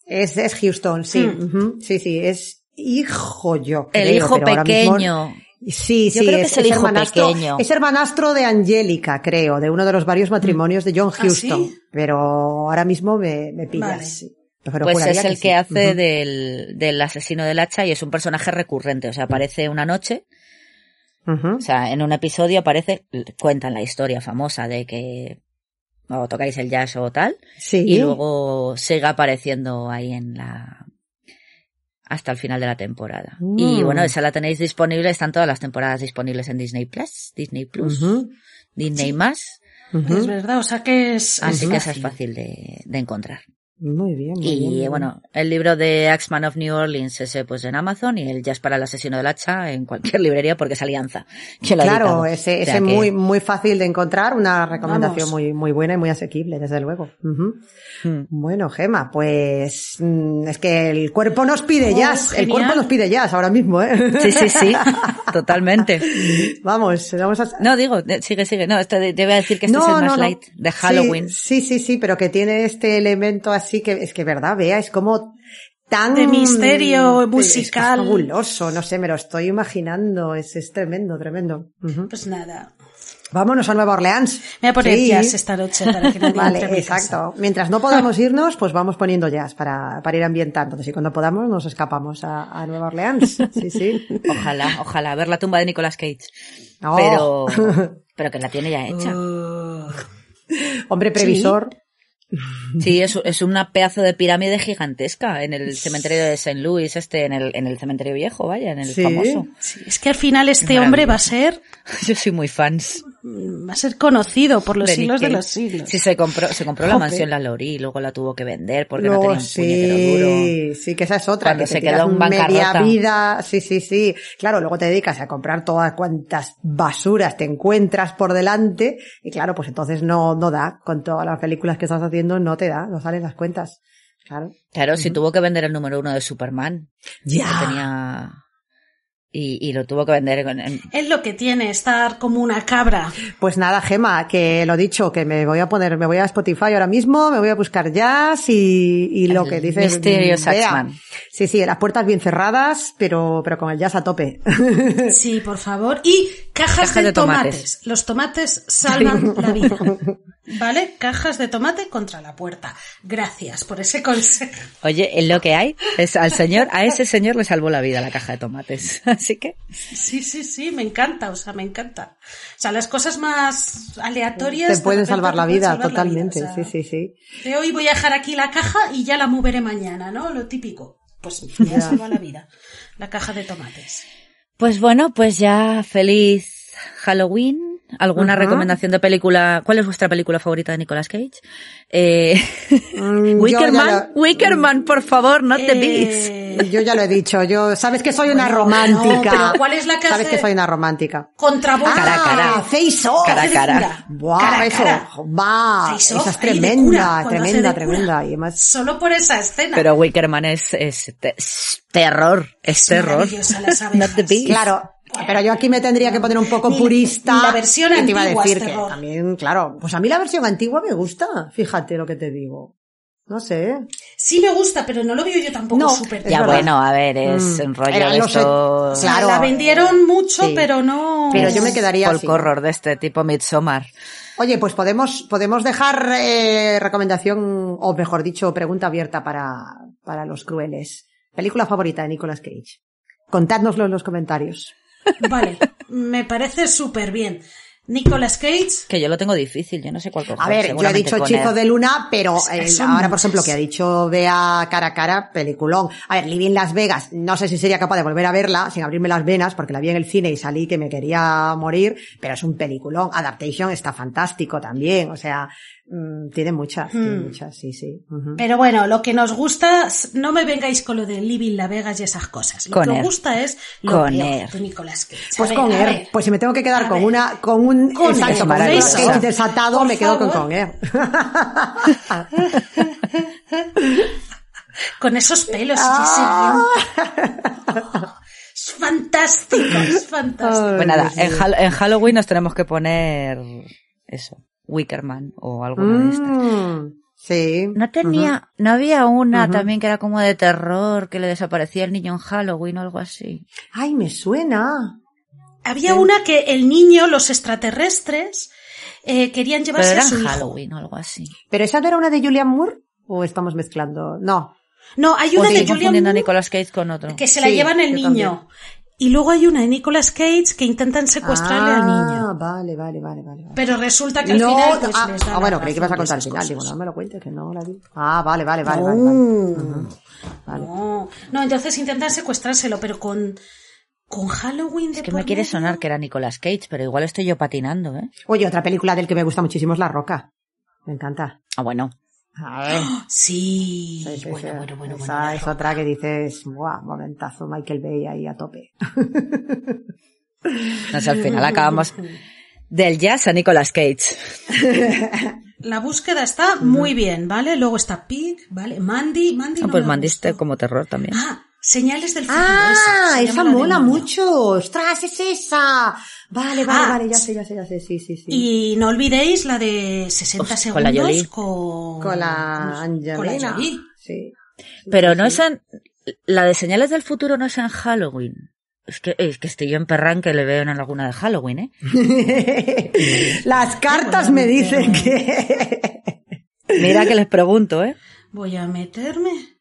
[SPEAKER 2] Es, es Houston, sí.
[SPEAKER 3] Mm.
[SPEAKER 2] Sí, sí, es hijo yo.
[SPEAKER 4] El hijo pequeño.
[SPEAKER 2] Sí,
[SPEAKER 4] Yo
[SPEAKER 2] sí,
[SPEAKER 4] creo que es el hijo
[SPEAKER 2] hermanastro,
[SPEAKER 4] pequeño.
[SPEAKER 2] Es hermanastro de Angélica, creo, de uno de los varios matrimonios de John
[SPEAKER 3] ¿Ah,
[SPEAKER 2] Houston.
[SPEAKER 3] sí?
[SPEAKER 2] Pero ahora mismo me, me pillas.
[SPEAKER 3] Vale.
[SPEAKER 2] sí. Pero
[SPEAKER 4] Pues es el que, hace del, del asesino del hacha y es un personaje recurrente. O sea, aparece una noche, o sea, en un episodio aparece, cuentan la historia famosa de que o tocáis el jazz o tal,
[SPEAKER 2] Sí.
[SPEAKER 4] y luego sigue apareciendo ahí en la hasta el final de la temporada.
[SPEAKER 2] Mm.
[SPEAKER 4] Y bueno, esa la tenéis disponible, están todas las temporadas disponibles en Disney Plus, Disney Plus, Disney más.
[SPEAKER 3] Es verdad, o sea que es.
[SPEAKER 4] así
[SPEAKER 3] es
[SPEAKER 4] que esa es
[SPEAKER 3] fácil.
[SPEAKER 4] fácil de, de encontrar.
[SPEAKER 2] Muy bien, muy
[SPEAKER 4] Y
[SPEAKER 2] bien,
[SPEAKER 4] bueno, el libro de Axman of New Orleans, ese pues en Amazon y el Jazz para el asesino del hacha en cualquier librería porque es Alianza.
[SPEAKER 2] Claro, ese,
[SPEAKER 4] O sea
[SPEAKER 2] ese
[SPEAKER 4] que-
[SPEAKER 2] muy, muy fácil de encontrar, una recomendación
[SPEAKER 3] Vamos.
[SPEAKER 2] muy, muy buena y muy asequible, desde luego. Ujú.
[SPEAKER 4] Mm.
[SPEAKER 2] Bueno, Gema, pues mm, es que el cuerpo nos pide
[SPEAKER 3] Oh,
[SPEAKER 2] jazz, el cuerpo nos pide jazz ahora mismo, ¿eh?
[SPEAKER 4] Sí, sí, sí, totalmente.
[SPEAKER 2] Vamos, vamos a...
[SPEAKER 4] No, digo, sigue, sigue. No, esto de- te voy a decir que este es el más light de Halloween.
[SPEAKER 2] Sí, sí, sí, sí, pero que tiene este elemento así que es que verdad, vea, es como tan
[SPEAKER 3] De misterio musical.
[SPEAKER 2] Es fabuloso, no sé, me lo estoy imaginando, es, es tremendo, tremendo.
[SPEAKER 3] Pues nada.
[SPEAKER 2] Vámonos a Nueva Orleans.
[SPEAKER 3] Me voy a poner
[SPEAKER 2] Sí.
[SPEAKER 3] jazz esta noche para que nadie entre
[SPEAKER 2] Vale, exacto. Mientras no podamos irnos, pues vamos poniendo jazz para, para ir ambientando. Entonces, y cuando podamos, nos escapamos a, a Nueva Orleans. Sí, sí.
[SPEAKER 4] Ojalá, ojalá, ver la tumba de Nicolas Cage.
[SPEAKER 2] Oh.
[SPEAKER 4] Pero, pero que la tiene ya hecha.
[SPEAKER 3] Uh,
[SPEAKER 2] Hombre previsor.
[SPEAKER 4] Sí, es, es una pedazo de pirámide gigantesca en el cementerio de St. Louis, este, en el, en el cementerio viejo, vaya, en el
[SPEAKER 2] Sí.
[SPEAKER 4] famoso.
[SPEAKER 3] sí, es que al final este hombre va a ser
[SPEAKER 4] Yo soy muy fans.
[SPEAKER 3] Va a ser conocido por los siglos de los siglos.
[SPEAKER 4] Sí, se compró, se compró la mansión La Lori y luego la tuvo que vender porque
[SPEAKER 2] Luego,
[SPEAKER 4] no tenía un puñetero duro.
[SPEAKER 2] sí, sí, que esa es otra.
[SPEAKER 4] Cuando
[SPEAKER 2] que
[SPEAKER 4] se quedó
[SPEAKER 2] media
[SPEAKER 4] bancarrota.
[SPEAKER 2] vida, sí, sí, sí. Claro, luego te dedicas a comprar todas cuantas basuras te encuentras por delante y claro, pues entonces no, no da. Con todas las películas que estás haciendo no te da, no salen las cuentas. Claro.
[SPEAKER 4] Claro, si tuvo que vender el número uno de Superman.
[SPEAKER 2] Ya.
[SPEAKER 4] que tenía... Y, y lo tuvo que vender en- en-
[SPEAKER 3] Es lo que tiene estar como una cabra.
[SPEAKER 2] Pues nada, Gema, que lo dicho, que me voy a poner, me voy a Spotify ahora mismo, me voy a buscar jazz y, y lo
[SPEAKER 4] El
[SPEAKER 2] que dice
[SPEAKER 4] Mysterious
[SPEAKER 2] Bea.
[SPEAKER 4] Axeman.
[SPEAKER 2] Sí, sí, las puertas bien cerradas, pero, pero con el jazz a tope.
[SPEAKER 3] Sí, por favor. Y cajas
[SPEAKER 4] Caja
[SPEAKER 3] de,
[SPEAKER 4] de
[SPEAKER 3] tomates.
[SPEAKER 4] tomates.
[SPEAKER 3] Los tomates salvan la vida. ¿Vale? Cajas de tomate contra la puerta. Gracias por ese consejo.
[SPEAKER 4] Oye, en lo que hay es al señor, a ese señor le salvó la vida la caja de tomates. Así que,
[SPEAKER 3] Sí, sí, sí, me encanta, o sea, me encanta. O sea, las cosas más aleatorias.
[SPEAKER 2] Te
[SPEAKER 3] de
[SPEAKER 2] pueden salvar la vida,
[SPEAKER 3] salvar la
[SPEAKER 2] totalmente.
[SPEAKER 3] vida, o sea,
[SPEAKER 2] Sí, sí, sí.
[SPEAKER 3] De hoy voy a dejar aquí la caja y ya la moveré mañana, ¿no? Lo típico. Pues me ha salvado la vida. La caja de tomates.
[SPEAKER 4] Pues bueno, pues ya feliz Halloween, ¿Alguna recomendación de película? ¿Cuál es vuestra película favorita de Nicolas Cage? Eh,
[SPEAKER 2] Mm,
[SPEAKER 4] Wickerman,
[SPEAKER 2] lo-
[SPEAKER 4] Wickerman, por favor, not the beats.
[SPEAKER 3] Eh,
[SPEAKER 2] Yo ya lo he dicho, yo, sabes que soy una romántica.
[SPEAKER 3] no, pero ¿cuál es la que
[SPEAKER 2] Sabes
[SPEAKER 3] hace-
[SPEAKER 2] que soy una romántica.
[SPEAKER 3] Contra Boca.
[SPEAKER 4] Cara a cara.
[SPEAKER 2] Ah, Face Off.
[SPEAKER 4] Cara a cara.
[SPEAKER 2] Buah,
[SPEAKER 3] Cara
[SPEAKER 2] eso,
[SPEAKER 3] cara.
[SPEAKER 2] va,
[SPEAKER 3] Face Off,
[SPEAKER 2] esa es tremenda, tremenda, tremenda. Y además,
[SPEAKER 3] Solo por esa escena.
[SPEAKER 4] Pero Wickerman es, es, te- es terror, es terror.
[SPEAKER 3] maravillosa, las
[SPEAKER 4] Not the
[SPEAKER 3] abejas.
[SPEAKER 4] beast.
[SPEAKER 2] claro, pero yo aquí me tendría que poner un poco purista.
[SPEAKER 3] la versión
[SPEAKER 2] que te iba a
[SPEAKER 3] antigua es
[SPEAKER 2] decir que
[SPEAKER 3] terror.
[SPEAKER 2] también, claro, pues a mí la versión antigua me gusta, fíjate lo que te digo. No sé.
[SPEAKER 3] Sí me gusta, pero no lo veo yo tampoco
[SPEAKER 2] No,
[SPEAKER 3] súper
[SPEAKER 4] Ya
[SPEAKER 2] verdad.
[SPEAKER 4] bueno, a ver, es
[SPEAKER 2] Mm.
[SPEAKER 4] un rollo de esto...
[SPEAKER 2] et- Claro.
[SPEAKER 3] la vendieron mucho,
[SPEAKER 2] Sí.
[SPEAKER 3] pero no.
[SPEAKER 2] Pero yo me quedaría
[SPEAKER 4] folk
[SPEAKER 2] así.
[SPEAKER 4] horror de este tipo Midsommar.
[SPEAKER 2] Oye, pues podemos, podemos dejar eh, recomendación, o mejor dicho, pregunta abierta para, para los crueles. Película favorita de Nicolas Cage. Contádnoslo en los comentarios.
[SPEAKER 3] Vale, me parece súper bien. Nicolas Cage,
[SPEAKER 4] Que yo lo tengo difícil, yo no sé cuál coger.
[SPEAKER 2] A ver, yo he dicho Hechizo de Luna, pero eh, ahora, por ejemplo, que ha dicho Vea cara a cara, peliculón. A ver, Living Las Vegas, no sé si sería capaz de volver a verla sin abrirme las venas, porque la vi en el cine y salí que me quería morir, pero es un peliculón. Adaptation está fantástico también, o sea, mm, tiene muchas, tiene
[SPEAKER 3] Hmm.
[SPEAKER 2] muchas, sí, sí.
[SPEAKER 3] pero bueno, lo que nos gusta, no me vengáis con lo de Living La Vegas y esas cosas. Lo
[SPEAKER 4] Con
[SPEAKER 3] que nos gusta es lo
[SPEAKER 4] Con
[SPEAKER 3] peor de Nicolas Cage. A
[SPEAKER 2] Pues
[SPEAKER 3] ver,
[SPEAKER 2] con Air,
[SPEAKER 3] ver.
[SPEAKER 2] pues si me tengo que quedar
[SPEAKER 3] A
[SPEAKER 2] con
[SPEAKER 3] ver.
[SPEAKER 2] una, con un,
[SPEAKER 3] Con
[SPEAKER 2] exacto,
[SPEAKER 3] Air,
[SPEAKER 2] con un desatado,
[SPEAKER 3] Por
[SPEAKER 2] me quedo con,
[SPEAKER 3] favor.
[SPEAKER 2] con Air.
[SPEAKER 3] Con esos pelos,
[SPEAKER 2] Ah.
[SPEAKER 3] sí, sí. Es fantástico, es fantástico.
[SPEAKER 4] Pues nada, en, en Halloween nos tenemos que poner eso, Wickerman o alguna de estas.
[SPEAKER 2] Mm, sí.
[SPEAKER 4] No tenía, no había una también que era como de terror, que le desaparecía el niño en Halloween o algo así.
[SPEAKER 2] Ay, me suena.
[SPEAKER 3] Había una que el niño, los extraterrestres, eh, querían
[SPEAKER 4] Pero
[SPEAKER 3] llevarse
[SPEAKER 4] era
[SPEAKER 3] a su
[SPEAKER 4] en
[SPEAKER 3] hijo.
[SPEAKER 4] Halloween o algo así.
[SPEAKER 2] ¿Pero esa no era una de Julian Moore? ¿O estamos mezclando? No.
[SPEAKER 3] No, hay
[SPEAKER 2] O
[SPEAKER 3] una
[SPEAKER 2] de-
[SPEAKER 3] de Julian
[SPEAKER 4] confundiendo a
[SPEAKER 3] Moore
[SPEAKER 4] Nicolas Cage con otro.
[SPEAKER 3] que se la
[SPEAKER 2] Sí,
[SPEAKER 3] llevan el niño. Y luego hay una de Nicolas Cage que intentan secuestrarle
[SPEAKER 2] ah,
[SPEAKER 3] al niño.
[SPEAKER 2] Vale, vale, vale, vale. vale.
[SPEAKER 3] Pero resulta que al
[SPEAKER 2] no,
[SPEAKER 3] final pues,
[SPEAKER 2] ah,
[SPEAKER 3] les da
[SPEAKER 2] ah, bueno, creí que ibas a contar el final. Digo, no me lo cuentes, que no la vi. Ah, vale, vale, vale, vale.
[SPEAKER 3] No.
[SPEAKER 2] vale. Ujú. Vale.
[SPEAKER 3] No, no, entonces intentan secuestrárselo, pero con, con Halloween de
[SPEAKER 4] Es que
[SPEAKER 3] por
[SPEAKER 4] me quiere sonar que era Nicolas Cage, pero igual estoy yo patinando, ¿eh?
[SPEAKER 2] Oye, otra película del que me gusta muchísimo es La Roca. Me encanta.
[SPEAKER 4] Ah, bueno.
[SPEAKER 2] A ver.
[SPEAKER 3] Sí,
[SPEAKER 2] Sí, sí,
[SPEAKER 3] bueno,
[SPEAKER 2] sí.
[SPEAKER 3] bueno, bueno,
[SPEAKER 2] Esa
[SPEAKER 3] bueno.
[SPEAKER 2] es otra que dices, ¡buah! Momentazo, Michael Bay ahí a tope.
[SPEAKER 4] No sé, al final acabamos del jazz a Nicolas Cage.
[SPEAKER 3] La búsqueda está muy bien, ¿vale? Luego está Pig, ¿vale? Mandy, Mandy
[SPEAKER 4] Ah,
[SPEAKER 3] no
[SPEAKER 4] pues mandiste
[SPEAKER 3] gustó.
[SPEAKER 4] como terror también.
[SPEAKER 3] Ah, Señales del futuro.
[SPEAKER 2] ¡Ah! Esa mola mucho. ¡Ostras, es esa! Vale, vale,
[SPEAKER 3] Ah,
[SPEAKER 2] vale, ya sé, ya sé, ya sé, sí, sí, sí.
[SPEAKER 3] Y no olvidéis la de 60
[SPEAKER 4] Uf, con
[SPEAKER 3] segundos
[SPEAKER 4] la Jolie.
[SPEAKER 3] con...
[SPEAKER 2] Con la Angelina.
[SPEAKER 3] Con la Jolie.
[SPEAKER 2] Sí.
[SPEAKER 4] Pero no es en... La de señales del futuro no es en Halloween. Es que, es que estoy yo en Perran que le veo en alguna de Halloween, ¿eh?
[SPEAKER 2] Las cartas me dicen que...
[SPEAKER 4] Mira que les pregunto, ¿eh?
[SPEAKER 3] Voy a meterme.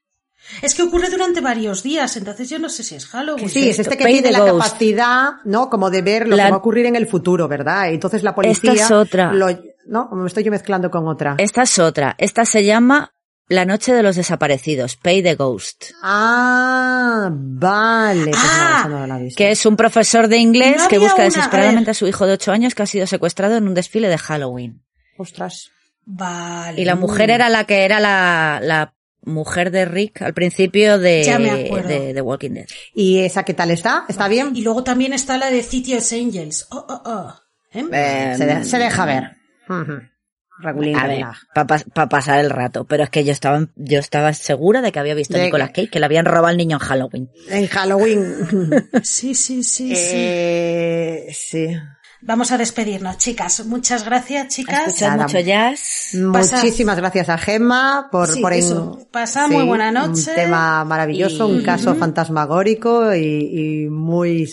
[SPEAKER 3] Es que ocurre durante varios días, entonces yo no sé si es Halloween.
[SPEAKER 2] Sí, es este que
[SPEAKER 4] Pay
[SPEAKER 2] tiene la
[SPEAKER 4] Ghost.
[SPEAKER 2] capacidad, ¿no? Como de ver lo
[SPEAKER 4] La-
[SPEAKER 2] que va a ocurrir en el futuro, ¿verdad? Entonces la policía...
[SPEAKER 4] Esta es otra.
[SPEAKER 2] lo- no, me estoy yo mezclando con otra.
[SPEAKER 4] Esta es otra. Esta se llama La noche de los desaparecidos, Pay the Ghost.
[SPEAKER 2] Ah, vale. Pues
[SPEAKER 3] Ah,
[SPEAKER 2] esa no la he visto.
[SPEAKER 4] Que es un profesor de inglés
[SPEAKER 3] No
[SPEAKER 4] que busca
[SPEAKER 3] una,
[SPEAKER 4] desesperadamente
[SPEAKER 3] a
[SPEAKER 4] a su hijo de ocho años que ha sido secuestrado en un desfile de Halloween.
[SPEAKER 2] Ostras.
[SPEAKER 3] Vale.
[SPEAKER 4] Y la mujer era la que era la, la mujer de Rick al principio de,
[SPEAKER 3] Ya me acuerdo.
[SPEAKER 4] de, de Walking Dead.
[SPEAKER 2] ¿Y esa qué tal está? ¿Está bien?
[SPEAKER 3] Y luego también está la de City of Angels. Oh, oh, oh. ¿Eh?
[SPEAKER 4] Eh,
[SPEAKER 2] se, de- se deja ver.
[SPEAKER 4] A para pasar el rato. Pero es que yo estaba, yo estaba segura de que había visto a Nicolas Cage, que le habían robado al niño en Halloween.
[SPEAKER 2] En Halloween.
[SPEAKER 3] Sí, sí, sí, sí.
[SPEAKER 2] eh, sí.
[SPEAKER 3] Vamos a despedirnos, chicas. Muchas gracias, chicas.
[SPEAKER 4] Escuchad mucho jazz.
[SPEAKER 3] Pasa-
[SPEAKER 2] Muchísimas gracias a Gemma por,
[SPEAKER 3] Sí,
[SPEAKER 2] por en-
[SPEAKER 3] eso. Pasa muy buena noche.
[SPEAKER 2] Un tema maravilloso,
[SPEAKER 4] Y-
[SPEAKER 2] un caso fantasmagórico y, y muy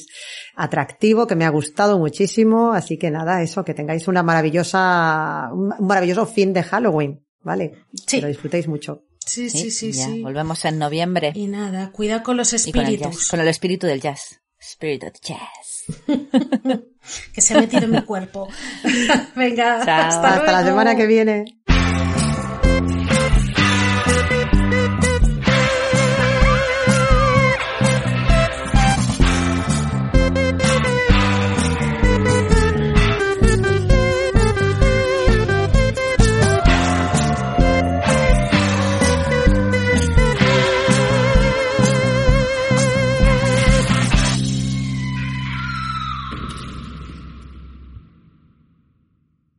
[SPEAKER 2] atractivo que me ha gustado muchísimo. Así que nada, eso, que tengáis una maravillosa, un maravilloso fin de Halloween, ¿vale?
[SPEAKER 3] Sí.
[SPEAKER 2] Que lo disfrutéis mucho.
[SPEAKER 3] Sí, sí, sí,
[SPEAKER 4] ya,
[SPEAKER 3] sí.
[SPEAKER 4] Volvemos en noviembre.
[SPEAKER 3] Y nada, cuida con los
[SPEAKER 4] Y con el, jazz,
[SPEAKER 3] espíritus
[SPEAKER 4] con el espíritu del jazz. Spirit of jazz.
[SPEAKER 3] que se ha metido en mi cuerpo. Venga,
[SPEAKER 4] Chao.
[SPEAKER 3] hasta,
[SPEAKER 2] Hasta la semana que viene.